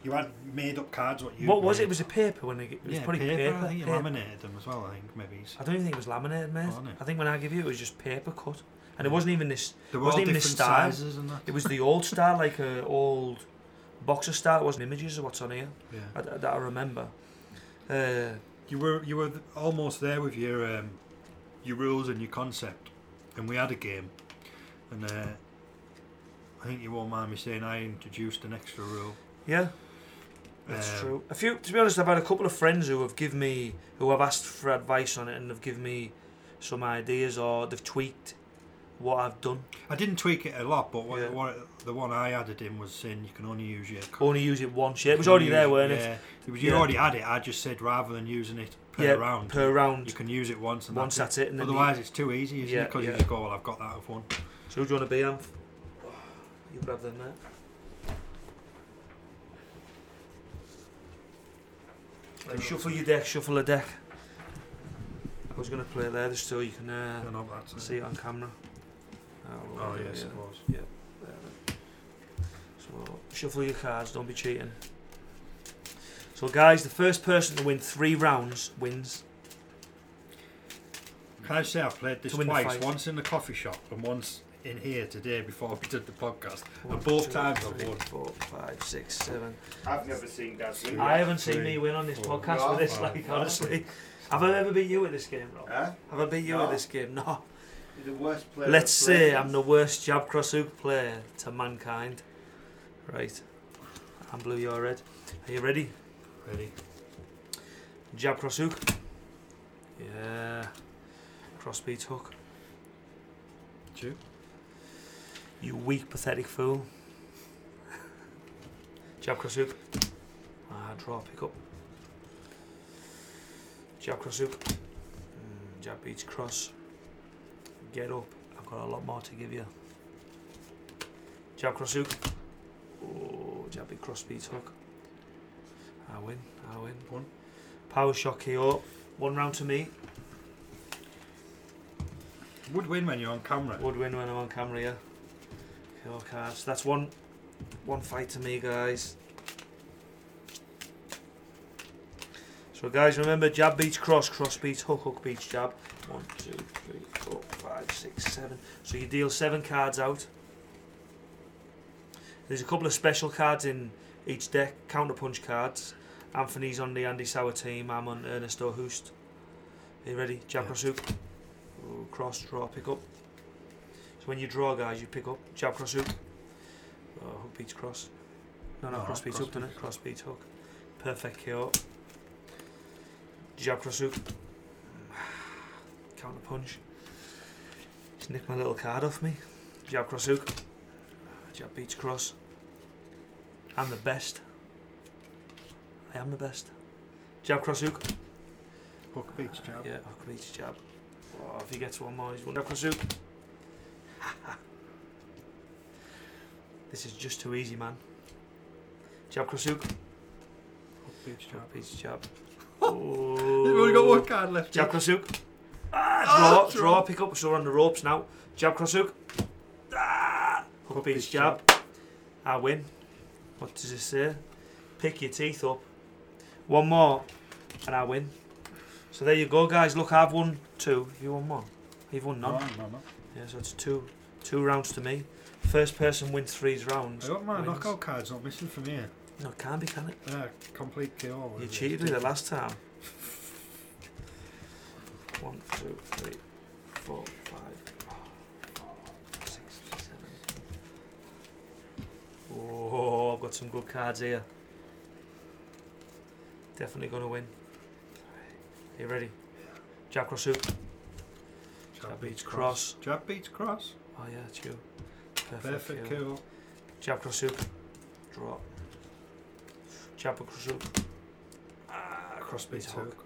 you had made up cards. What you what was it? made. It was a paper when it, it was yeah, probably paper. paper. I think you paper. laminated them as well. I think maybe. I don't even think it was laminated, mate. I think when I give you it was just paper cut, and it wasn't even this. They were wasn't even this style. sizes and that. It was the old style, like a old boxer style. It wasn't images of what's on here Yeah. I, that I remember. Uh, You were you were almost there with your um, your rules and your concept, and we had a game, and uh, I think you won't mind me saying I introduced an extra rule. yeah, that's Um, true. A few, to be honest, I've had a couple of friends who have given me, who have asked for advice on it, and have given me some ideas, or they've tweaked what I've done. I didn't tweak it a lot, but what, Yeah. what the one I added in was saying you can only use your. Only use it once. Yeah, it was already there, use- weren't it? yeah, it? was, you Yeah. already had it. I just said rather than using it per yeah, round, per round. you can use it once and then Once that's that's it, and it. you- Otherwise, it's too easy, isn't Yeah, it? Because you just go, well, I've got that of one. So who do you want to be, Amph? You grab them there. Shuffle your deck, shuffle a deck. I was going to play there just so you can uh, don't know if that's it. see it on camera. Oh, Oh yes, yeah. it was. Yeah. So shuffle your cards, don't be cheating. So guys, the first person to win three rounds wins. Can I say I've played this To win the twice? Once in the coffee shop and once in here today before we did the podcast. One, and both two, times I've won. four, five, six, seven. I've never seen Dad win. I haven't seen three, me win on this four, podcast with this, five, like honestly. Have I ever beat you at this game, Rob? Huh? Have I beat you No. at this game? No. You're the worst player. Let's say. I'm the worst Jab cross hook player to mankind. Right. I'm blue, you're red. Are you ready? Ready? Jab cross hook. Yeah. Crossbeat hook. Two. You weak, pathetic fool. Jab Crosshook. Ah, draw, pick up. Jab Crosshook. Mm, jab beats cross. Get up. I've got a lot more to give you. Jab Crosshook. Oh, jab beat cross beats hook. I win, I win. One. Power shot KO. One round to me. Would win when you're on camera. Would win when I'm on camera, yeah. KO cards. That's one one fight to me, guys. So, guys, remember jab beats cross, cross beats hook, hook beats jab. One, two, three, four, five, six, seven. So you deal seven cards out. There's a couple of special cards in each deck, counter punch cards, Anthony's on the Andy Souwer team. I'm on Ernesto Hoost. Are you ready? Jab Yeah. cross hook. Ooh, cross, draw, pick up. So when you draw, guys, you pick up. Jab cross hook. Oh, hook beats cross. No, no, No, cross beats hook, doesn't it? Cross beats hook. Perfect KO. Jab cross hook. [SIGHS] Counter punch. Just nicked my little card off me. Jab cross hook. Jab beach cross. I'm the best. I am the best. Jab cross hook. Hook beats jab. Yeah, hook beach jab. Oh, if he gets one more, he's one Jab cross hook. [LAUGHS] this is just too easy, man. Jab cross hook. Hook beats jab. Jab beats jab. We've only got one card left. Jab cross hook. Draw, draw, pick up. So we're on the ropes now. Jab cross hook. Ah, hook Hook beats beats jab. I win. What does it say? Pick your teeth up. One more, and I win. So there you go, guys. Look, I've won two. You won one. You've won No, none. no, no. Yeah, so it's two, two rounds to me. First person wins three rounds. I hope my wins. knockout card's not missing from here. No, it can't be, can it? Yeah, complete KO. You cheated is. with it last time. [LAUGHS] One, two, three, four, five, six, seven. Oh, I've got some good cards here. Definitely gonna win. Are you ready? Jack cross hook. Jab beats cross. Jab beats cross. Oh yeah, it's you. Perfect, Perfect kill. KO. Jab cross hook. Drop. Jab cross hook. Ah, cross beats hook.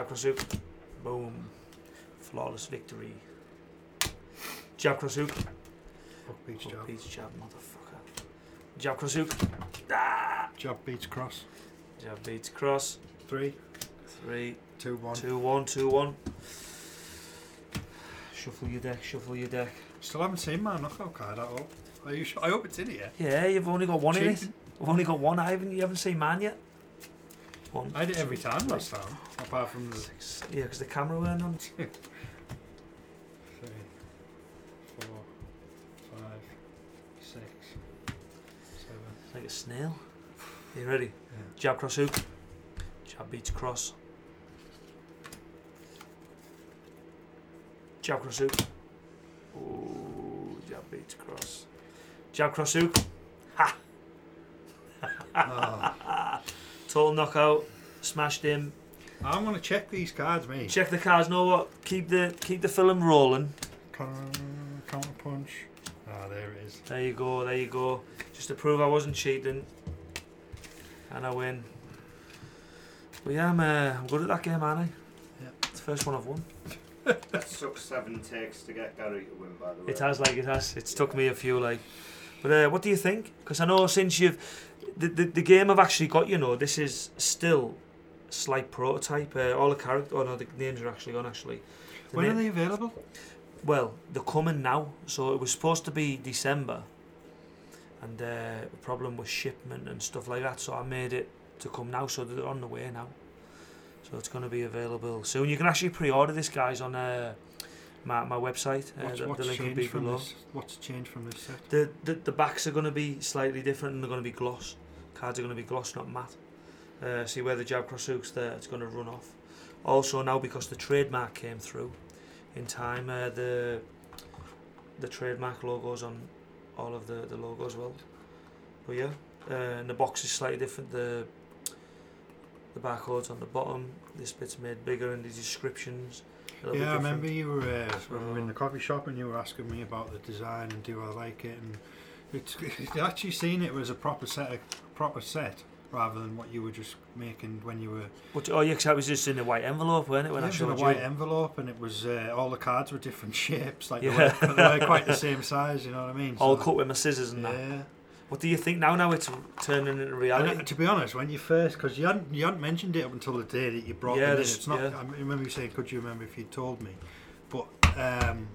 Cross hook. Boom. Flawless victory. Cross hook. Hook beats jab. beats jab, motherfucker. Jab cross hook. Ah! Jab beats cross. Jab beats cross. Three, Three, two, one. two, one, two, one. Shuffle your deck, shuffle your deck. Still haven't seen my knockout card at all. Are you sure? I hope it's in here. Yeah, you've only got one in it. Cheating. We've only got one. I haven't. You haven't seen mine yet. One. I did it every time last time, apart from the six. Yeah, because the camera weren't on. [LAUGHS] three, four, five, six, seven. It's like a snail. Are you ready? Yeah. Jab cross hook. Jab beats cross. Jab cross hook. Ooh, jab beats cross. Jab cross hook. Ha! Oh, [LAUGHS] Total knockout. Smashed him. I'm gonna check these cards, mate. Check the cards. Know what? Keep the keep the film rolling. Counter punch. Ah, there it is. There you go. There you go. Just to prove I wasn't cheating. And I win. But yeah, I'm, uh, I'm good at that game, aren't I? Yeah. It's the first one I've won. That took seven takes to get Gary to win, by the way. It has, like, it has. It's took me a few, like. But uh, what do you think? Because I know since you've. The, the, the game I've actually got, you know, this is still a slight prototype. Uh, all the character. Oh, no, the names are actually on, actually. The When na- are they available? Well, they're coming now. So it was supposed to be December. And uh, the problem was shipment and stuff like that. So I made it to come now. So they're on the way now. So it's going to be available soon. You can actually pre-order this, guys, on uh, my, my website. Uh, What's, the, what's the link will changed be from below. this? What's changed from this set? The, the the backs are going to be slightly different and they're going to be gloss. Cards are going to be gloss, not matte. Uh, see where the jab cross hooks there, it's going to run off. Also now because the trademark came through in time, uh, the the trademark logos on all of the, the logos well. But yeah, uh, and the box is slightly different. The the barcodes on the bottom. This bit's made bigger and the descriptions. a little bit Yeah, I remember you were uh, when we were in the coffee shop and you were asking me about the design and do I like it and it's, [LAUGHS] it's actually seen it was a proper set, a proper set rather than what you were just making when you were. But, oh yeah, 'cause that was just in a white envelope, weren't it? When it I in a white you. envelope and it was uh, all the cards were different [LAUGHS] shapes, like Yeah. they, were, they were quite the same size. You know what I mean? [LAUGHS] All So, cut with my scissors and that. Yeah. What do you think now? Now it's turning into reality. to be honest, when you first, because you hadn't, you hadn't mentioned it up until the day that you brought Yeah, them in. It's not. yeah. I remember you saying, "Could you remember if you told me?" But um,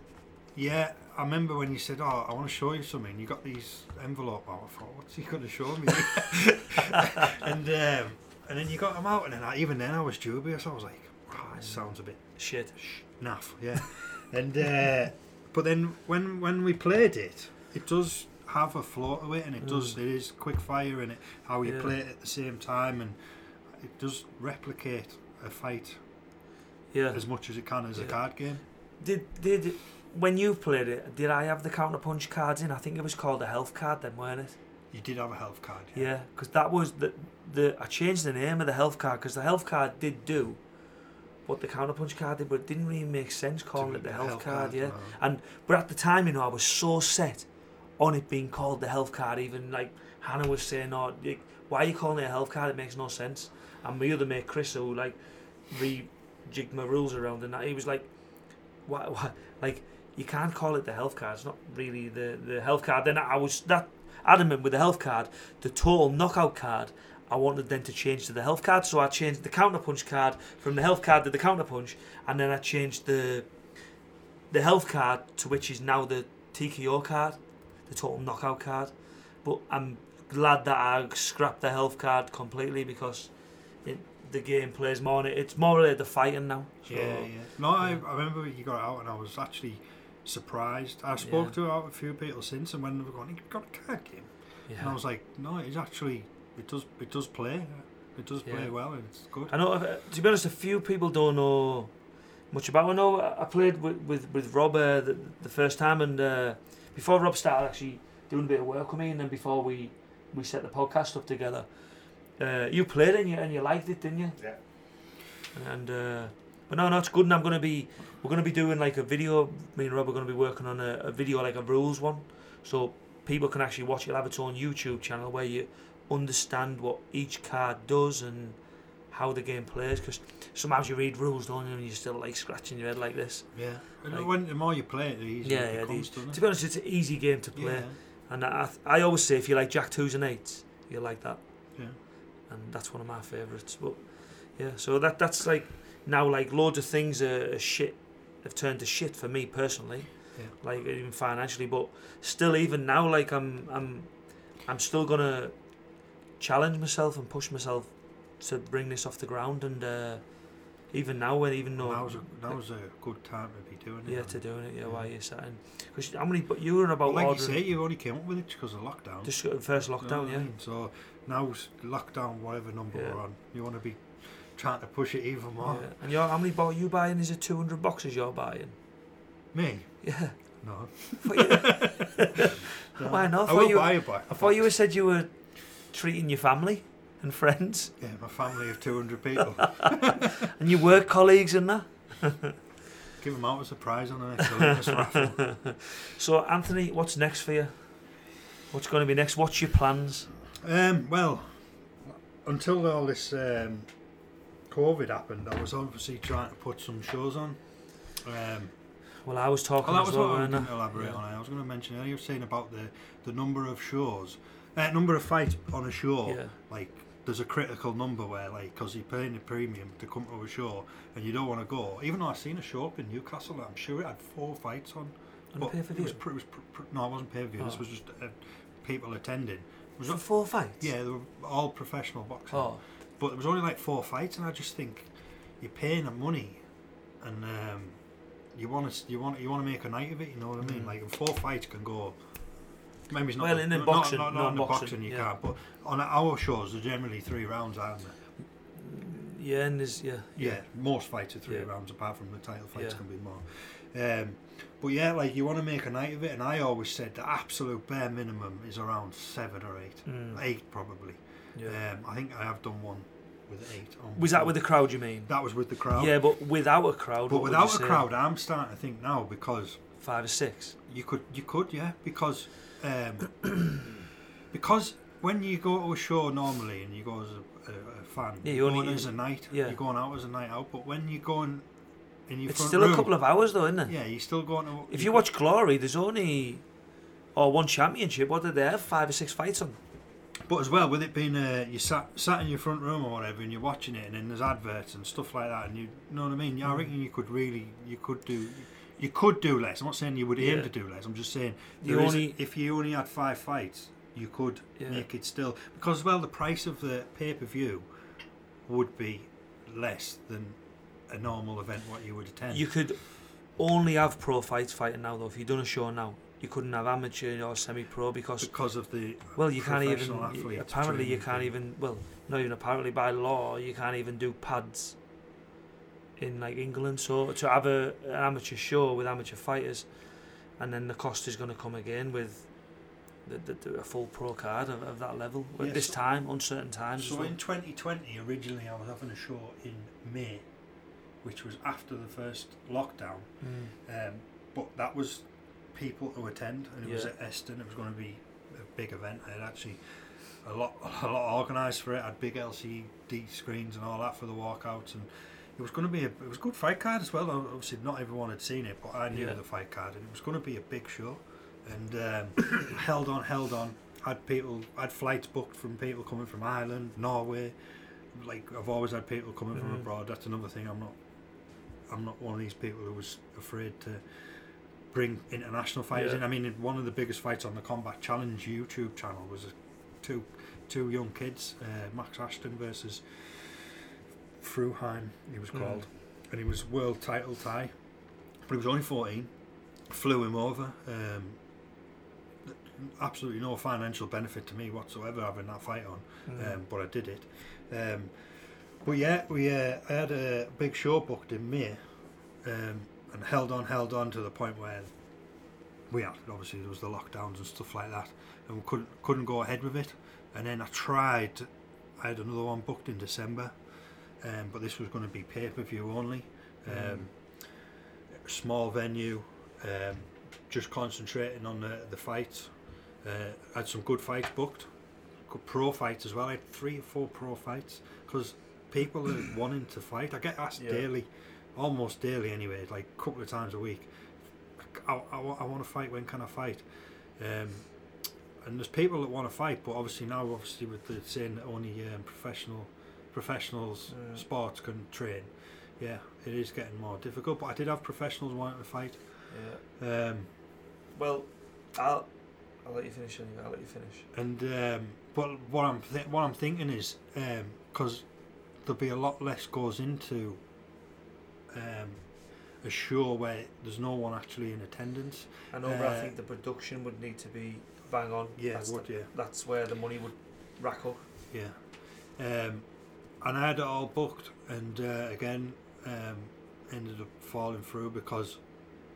yeah, I remember when you said, "Oh, I want to show you something." You got these envelope out. I thought, "What's he going to show me?" [LAUGHS] and um, and then you got them out, and then I, even then I was dubious. I was like, "Wow, it sounds a bit Shit. naff." Yeah. and uh, but then when when we played it, it does have a flow to it, and it does. Mm. It is quick fire, and it how you Yeah. play it at the same time, and it does replicate a fight Yeah. as much as it can as a card game. Did did when you played it? Did I have the counter punch cards in? I think it was called a health card then, weren't it? You did have a health card. Yeah, because that was the the I changed the name of the health card because the health card did do what the counter punch card did, but it didn't really make sense calling it the health, card. Yeah, no. and but at the time, you know, I was so set on it being called the health card. Even like Hannah was saying, "Oh, why are you calling it a health card? It makes no sense." And my other mate Chris, who like rejigged my rules around, and that he was like, "Why? why? Like you can't call it the health card. It's not really the the health card." Then I was that adamant with the health card, the total knockout card. I wanted then to change to the health card, so I changed the counter punch card from the health card to the counter punch, and then I changed the the health card to which is now the TKO card, the total knockout card. But I'm glad that I scrapped the health card completely because it, the game plays more. It's more related to fighting now. So, Yeah, yeah. No, I, yeah. I remember you got out, and I was actually surprised. I spoke Yeah. to a few people since, and when they were going, "You got a card game," and I was like, "No, it's actually it does it does play, it does play Yeah. well, and it's good." I know. uh, To be honest, a few people don't know much about. I know I played with with, with Rob uh, the, the first time, and uh, before Rob started actually doing a bit of work with me, and then before we we set the podcast up together, uh, you played it and you and you liked it, didn't you? Yeah. And uh, but no, no, it's good. And I'm gonna be we're gonna be doing like a video. Me and Rob are gonna be working on a, a video like a rules one, so people can actually watch it. It'll have its own YouTube channel where you understand what each card does and how the game plays. Because sometimes you read rules, don't you, and you're still like scratching your head like this. yeah, and like- when the more you play it, the easier Yeah, it yeah, becomes, the- To be honest, it's an easy game to play, Yeah, and I, I always say if you like Jack twos and eights, you like that. yeah. and that's one of my favourites. But yeah, so that that's like now like loads of things are, are shit have turned to shit for me personally, Yeah. like even financially. But still, even now, like I'm I'm I'm still gonna challenge myself and push myself to bring this off the ground. And uh, even now, when even though Now's a now's a good time to be doing it. yeah, to doing it, yeah, while you're sitting, because how many? But you were in about like you say, you only came up with it because of lockdown. just first lockdown, yeah. So now's lockdown, whatever number Yeah. we're on, you want to be trying to push it even more. Yeah. And you're, how many bo- you buying? Is it 200 boxes you're buying? Me? Yeah. No. [LAUGHS] No. Why not? I I thought will you- buy a box. I thought you said you were treating your family and friends Yeah, my family of 200 [LAUGHS] people. and your work colleagues and that. [LAUGHS] Give them out as a surprise on the next raffle. So, Anthony, what's next for you? What's going to be next? What's your plans? Um, well, until all this um, COVID happened, I was obviously trying to put some shows on. Um, Well, I was talking well, that as was well, what I was going to elaborate Yeah. on. I was going to mention earlier, you were saying about the, the number of shows, uh, number of fights on a show. Yeah. Like, there's a critical number where, like, because you're paying a premium to come to a show and you don't want to go. Even though I've seen a show up in Newcastle, I'm sure it had four fights on. On but it was, pr- it was pr- pr- no, it wasn't pay per view. This Oh. was just uh, people attending. Was For four fights? yeah, they were all professional boxing. Oh, But there was only like four fights, and I just think you're paying the money, and um, you want to you want you want to make a night of it. You know what I mean? Mm. Like four fights can go. Maybe it's not. Well, in the boxing- not, no, not in the boxing, boxing, you yeah. can't. But on our shows, they're generally three rounds, aren't they? yeah, and there's, yeah. Yeah, most fights are three Yeah. rounds, apart from the title fights Yeah. can be more. Um, but yeah, like you want to make a night of it, and I always said the absolute bare minimum is around seven or eight, Mm, eight probably. Yeah. Um, I think I have done one with eight. On Was that with the crowd, you mean? That was with the crowd. Yeah, but without a crowd. But without you a say? crowd, I'm starting to think now because Five or six? you could, you could, yeah, because, um, [COUGHS] because when you go to a show normally and you go as a, a, a fan, Yeah, you you're only- going as a night, yeah. you're going out as a night out. But when you're going in your It's still room, a couple of hours, though, isn't it? yeah, you're still going to. If you watch Glory, there's only or one championship. What did they have? Five or six fights on. But as well, with it being uh, you sat sat in your front room or whatever, and you're watching it, and then there's adverts and stuff like that, and you, you know what I mean. Yeah, I Mm. reckon you could really, you could do, you could do less. I'm not saying you would aim Yeah. to do less. I'm just saying You there is- only- if you only had five fights, you could Yeah. make it still because well the price of the pay per view would be less than a normal event what you would attend. You could only have pro fights fighting now, though. If you've done a show now, you couldn't have amateur or semi-pro because because of the well you can't even you- apparently you can't thing. even well not even apparently by law you can't even do pads in like England so to have a an amateur show with amateur fighters and then the cost is going to come again with the, the, the, a full pro card of, of that level at Yes. this time uncertain times So well. in 2020, originally I was having a show in May, which was after the first lockdown. Mm. Um, but that was people to attend, and it was at Eston. It was going to be a big event. I had actually a lot, [LAUGHS] a lot organised for it. I had big LCD screens and all that for the walkouts, and it was going to be a, it was a good fight card as well. Obviously, not everyone had seen it, but I knew Yeah. the fight card, and it was going to be a big show. And um, [COUGHS] held on, held on. Had people, had flights booked from people coming from Ireland, Norway. Like I've always had people coming from Mhm. abroad. That's another thing. I'm not I'm not one of these people who was afraid to bring international fighters Yeah. in. I mean, one of the biggest fights on the Combat Challenge YouTube channel was a, two two young kids, uh, Max Ashton versus Fruheim, he was Mhm. called, and he was world title tie, but he was only 14. Flew him over. Um, absolutely no financial benefit to me whatsoever having that fight on Mm. um, but I did it. Um, but yeah, we uh, I had a big show booked in May, um, and held on, held on to the point where we had obviously there was the lockdowns and stuff like that, and we couldn't couldn't go ahead with it. And then I tried. I had another one booked in December, um, but this was going to be pay per view only. Um, small venue, um, just concentrating on the the fights. Uh, had some good fights booked good pro fights as well. I had three or four pro fights because people are wanting to fight. I get asked Yeah. daily, almost daily anyway, like a couple of times a week. I, I, want to fight. When can I fight? Um, and there's people that want to fight, but obviously now, obviously with the saying that only um, professional professionals Yeah. sports can train. Yeah, it is getting more difficult. But I did have professionals wanting to fight. Yeah. Um, Well, I'll I'll let you finish anyway. I'll let you finish. And um, but what I'm th- what I'm thinking is because there'll be a lot less goes into um, a show where there's no one actually in attendance. I know, but I Uh, think the production would need to be bang on. Yeah, that's, would the- yeah, that's where the money would rack up. yeah. Um, and I had it all booked, and uh, again um, ended up falling through because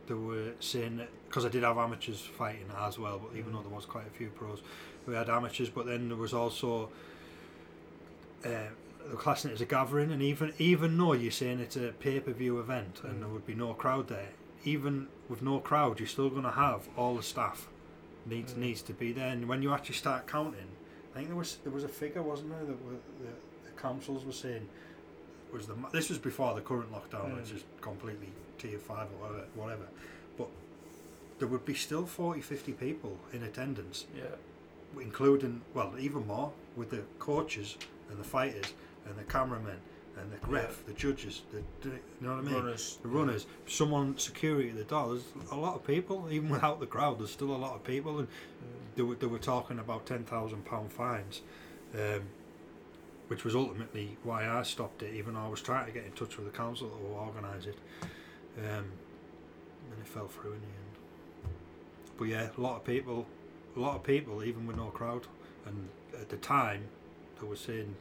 they were saying that because I did have amateurs fighting as well, but even Mm. though there was quite a few pros, we had amateurs. But then there was also uh, classing it as a gathering, and even even though you're saying it's a pay per view event and Mm. there would be no crowd there, even with no crowd, you're still going to have all the staff needs Mm. needs to be there. And when you actually start counting, I think there was there was a figure, wasn't there, that were, the, the councils were saying was the this was before the current lockdown, Mm. which is completely tier five or whatever, whatever. But there would be still 40, 50 people in attendance Yeah. including well even more with the coaches and the fighters and the cameramen and the ref, the judges, the, you know what I mean, Runners. the runners, someone security at the door. There's a lot of people, even without the crowd. There's still a lot of people, and they were they were talking about ten thousand pound fines, um, which was ultimately why I stopped it. Even though I was trying to get in touch with the council to organise it, um, and it fell through in the end. But yeah, a lot of people, a lot of people, even with no crowd. And at the time, they were saying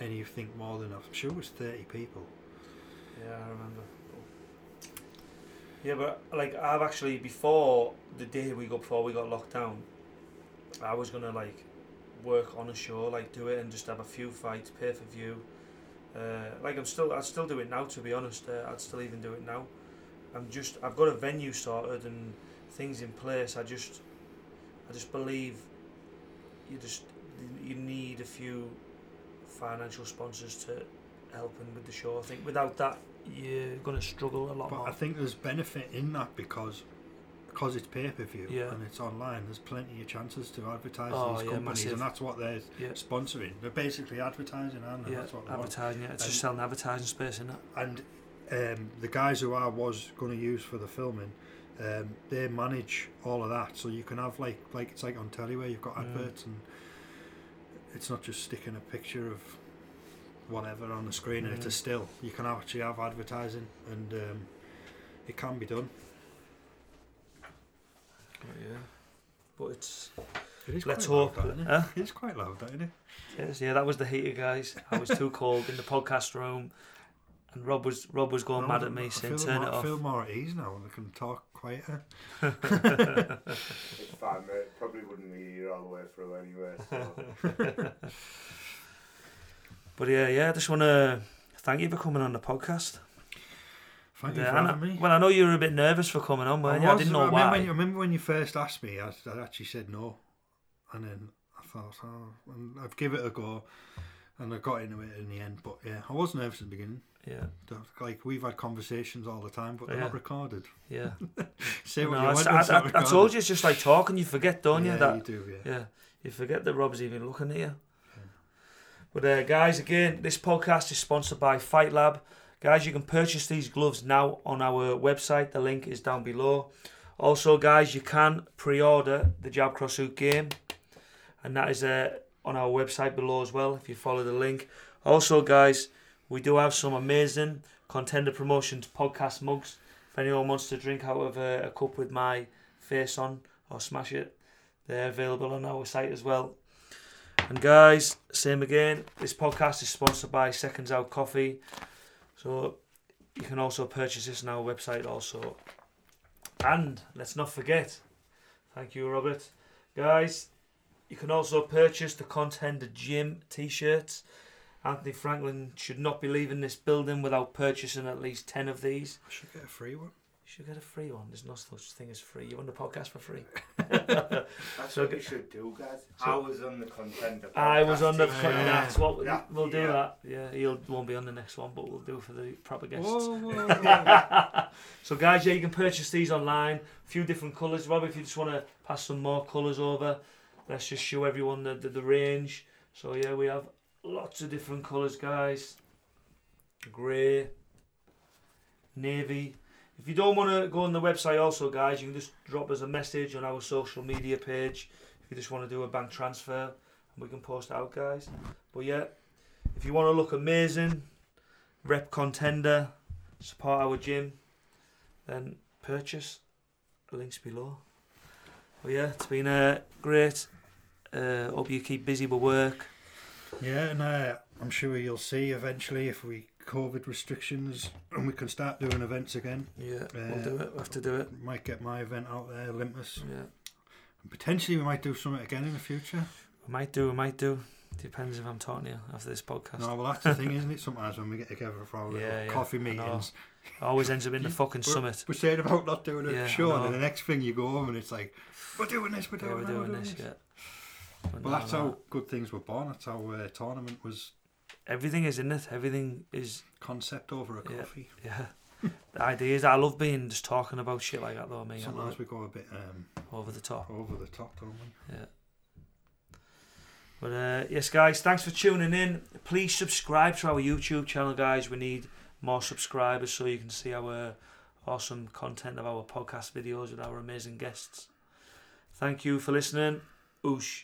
anything more than I'm sure it was thirty people. Yeah, I remember. Yeah, but like I've actually before the day we got before we got locked down, I was gonna like work on a show, like do it and just have a few fights, pay for view. Uh, like I'm still, I'd still do it now. To be honest, uh, I'd still even do it now. I'm just, I've got a venue sorted and things in place. I just, I just believe you just you need a few financial sponsors to helping with the show. I think without that, you're gonna struggle a lot But more. I think there's benefit in that because because it's pay per view Yeah. and it's online. There's plenty of chances to advertise Oh, these yeah, companies, massive. and that's what they're yeah, sponsoring. They're basically advertising, aren't they? yeah, That's what they want. advertising. Yeah, it's just selling advertising space in it. and um, the guys who I was going to use for the filming, um, they manage all of that. So you can have like like it's like on telly where you've got Mm. adverts and it's not just sticking a picture of whatever on the screen and it's a Mm. still. You can actually have advertising and um, it can be done. yeah. But it's It is let's quite loud, hope. that, it? Huh? It's quite loud, that, isn't it? Yes, yeah, that was the heater, guys. I was too cold in the podcast room, and Rob was Rob was going No, mad at me saying, "Turn more, it I feel more at ease now and I can talk quieter. [LAUGHS] It's fine, mate. Probably wouldn't be here all the way through anyway. So. [LAUGHS] But yeah, yeah, I just want to thank you for coming on the podcast. Thank you for and I- having me. well, I know you were a bit nervous for coming on, weren't you? I was, didn't know remember why. When, I remember when you first asked me, I, I actually said no. And then I thought, oh, I've give it a go. And I got into it in the end. But yeah, I was nervous at the beginning. Yeah, Like, we've had conversations all the time, but they're Yeah. not recorded. yeah. [LAUGHS] Say what No, you I, want, I, I, I told you it's just like talking. You forget, don't yeah, you? That you do, yeah. yeah, you forget that Rob's even looking at you. But uh, guys, again, this podcast is sponsored by Fight Lab. Guys, you can purchase these gloves now on our website. The link is down below. Also, guys, you can pre-order the Jab Cross Hook game, and that is uh, on our website below as well. If you follow the link. Also, guys, we do have some amazing contender promotions podcast mugs. If anyone wants to drink out of a, a cup with my face on or smash it, they're available on our site as well. And guys, same again. This podcast is sponsored by Seconds Out Coffee, so you can also purchase this on our website also. And let's not forget, thank you, Robert. Guys, you can also purchase the Contender Gym t-shirts. Anthony Frankland should not be leaving this building without purchasing at least ten of these. I should get a free one. You should get a free one. There's no such thing as free. You're on the podcast for free. [LAUGHS] That's So what we should do, guys. so- I was on the contender. I was podcast on the. Yeah. That's what Yeah. we'll do. Yeah. That. Yeah, he'll won't be on the next one, but we'll do for the proper guests. Whoa, whoa, whoa. [LAUGHS] so guys, yeah, you can purchase these online. A few different colours. Rob, if you just want to pass some more colours over, let's just show everyone the, the, the range. So yeah, we have lots of different colours, guys. Grey, navy. If you don't want to go on the website, also guys, you can just drop us a message on our social media page. If you just want to do a bank transfer, and we can post out, guys. But yeah, if you want to look amazing, rep contender, support our gym, then purchase. Links below. But yeah, it's been uh, great. Uh, hope you keep busy with work. Yeah, and uh, I'm sure you'll see eventually if we COVID restrictions and [CLEARS THROAT] we can start doing events again. Yeah, we'll Uh, do it. We'll have to do it. Might get my event out there, Olympus. Yeah, And potentially we might do something again in the future. we might do. We might do. Depends if I'm talking to you after this podcast. No, well that's the thing, isn't it? Sometimes when we get together for our little Yeah, yeah, coffee meetings, Always ends up in the [LAUGHS] fucking We're- summit. we're saying about not doing a Yeah, show, and then the next thing you go home and it's like, we're doing this, we're Yeah, doing, we're that, doing this. Yeah. But Well, that's how good things were born. That's how uh, tournament was everything is in it. Everything is concept over a Yeah. coffee. yeah. the idea is I love being just talking about shit like that though. Me, I Sometimes we go a bit um, over the top. over the top, don't we? Yeah. But uh, yes, guys, thanks for tuning in. Please subscribe to our YouTube channel, guys. We need more subscribers so you can see our awesome content of our podcast videos with our amazing guests. Thank you for listening. Oosh.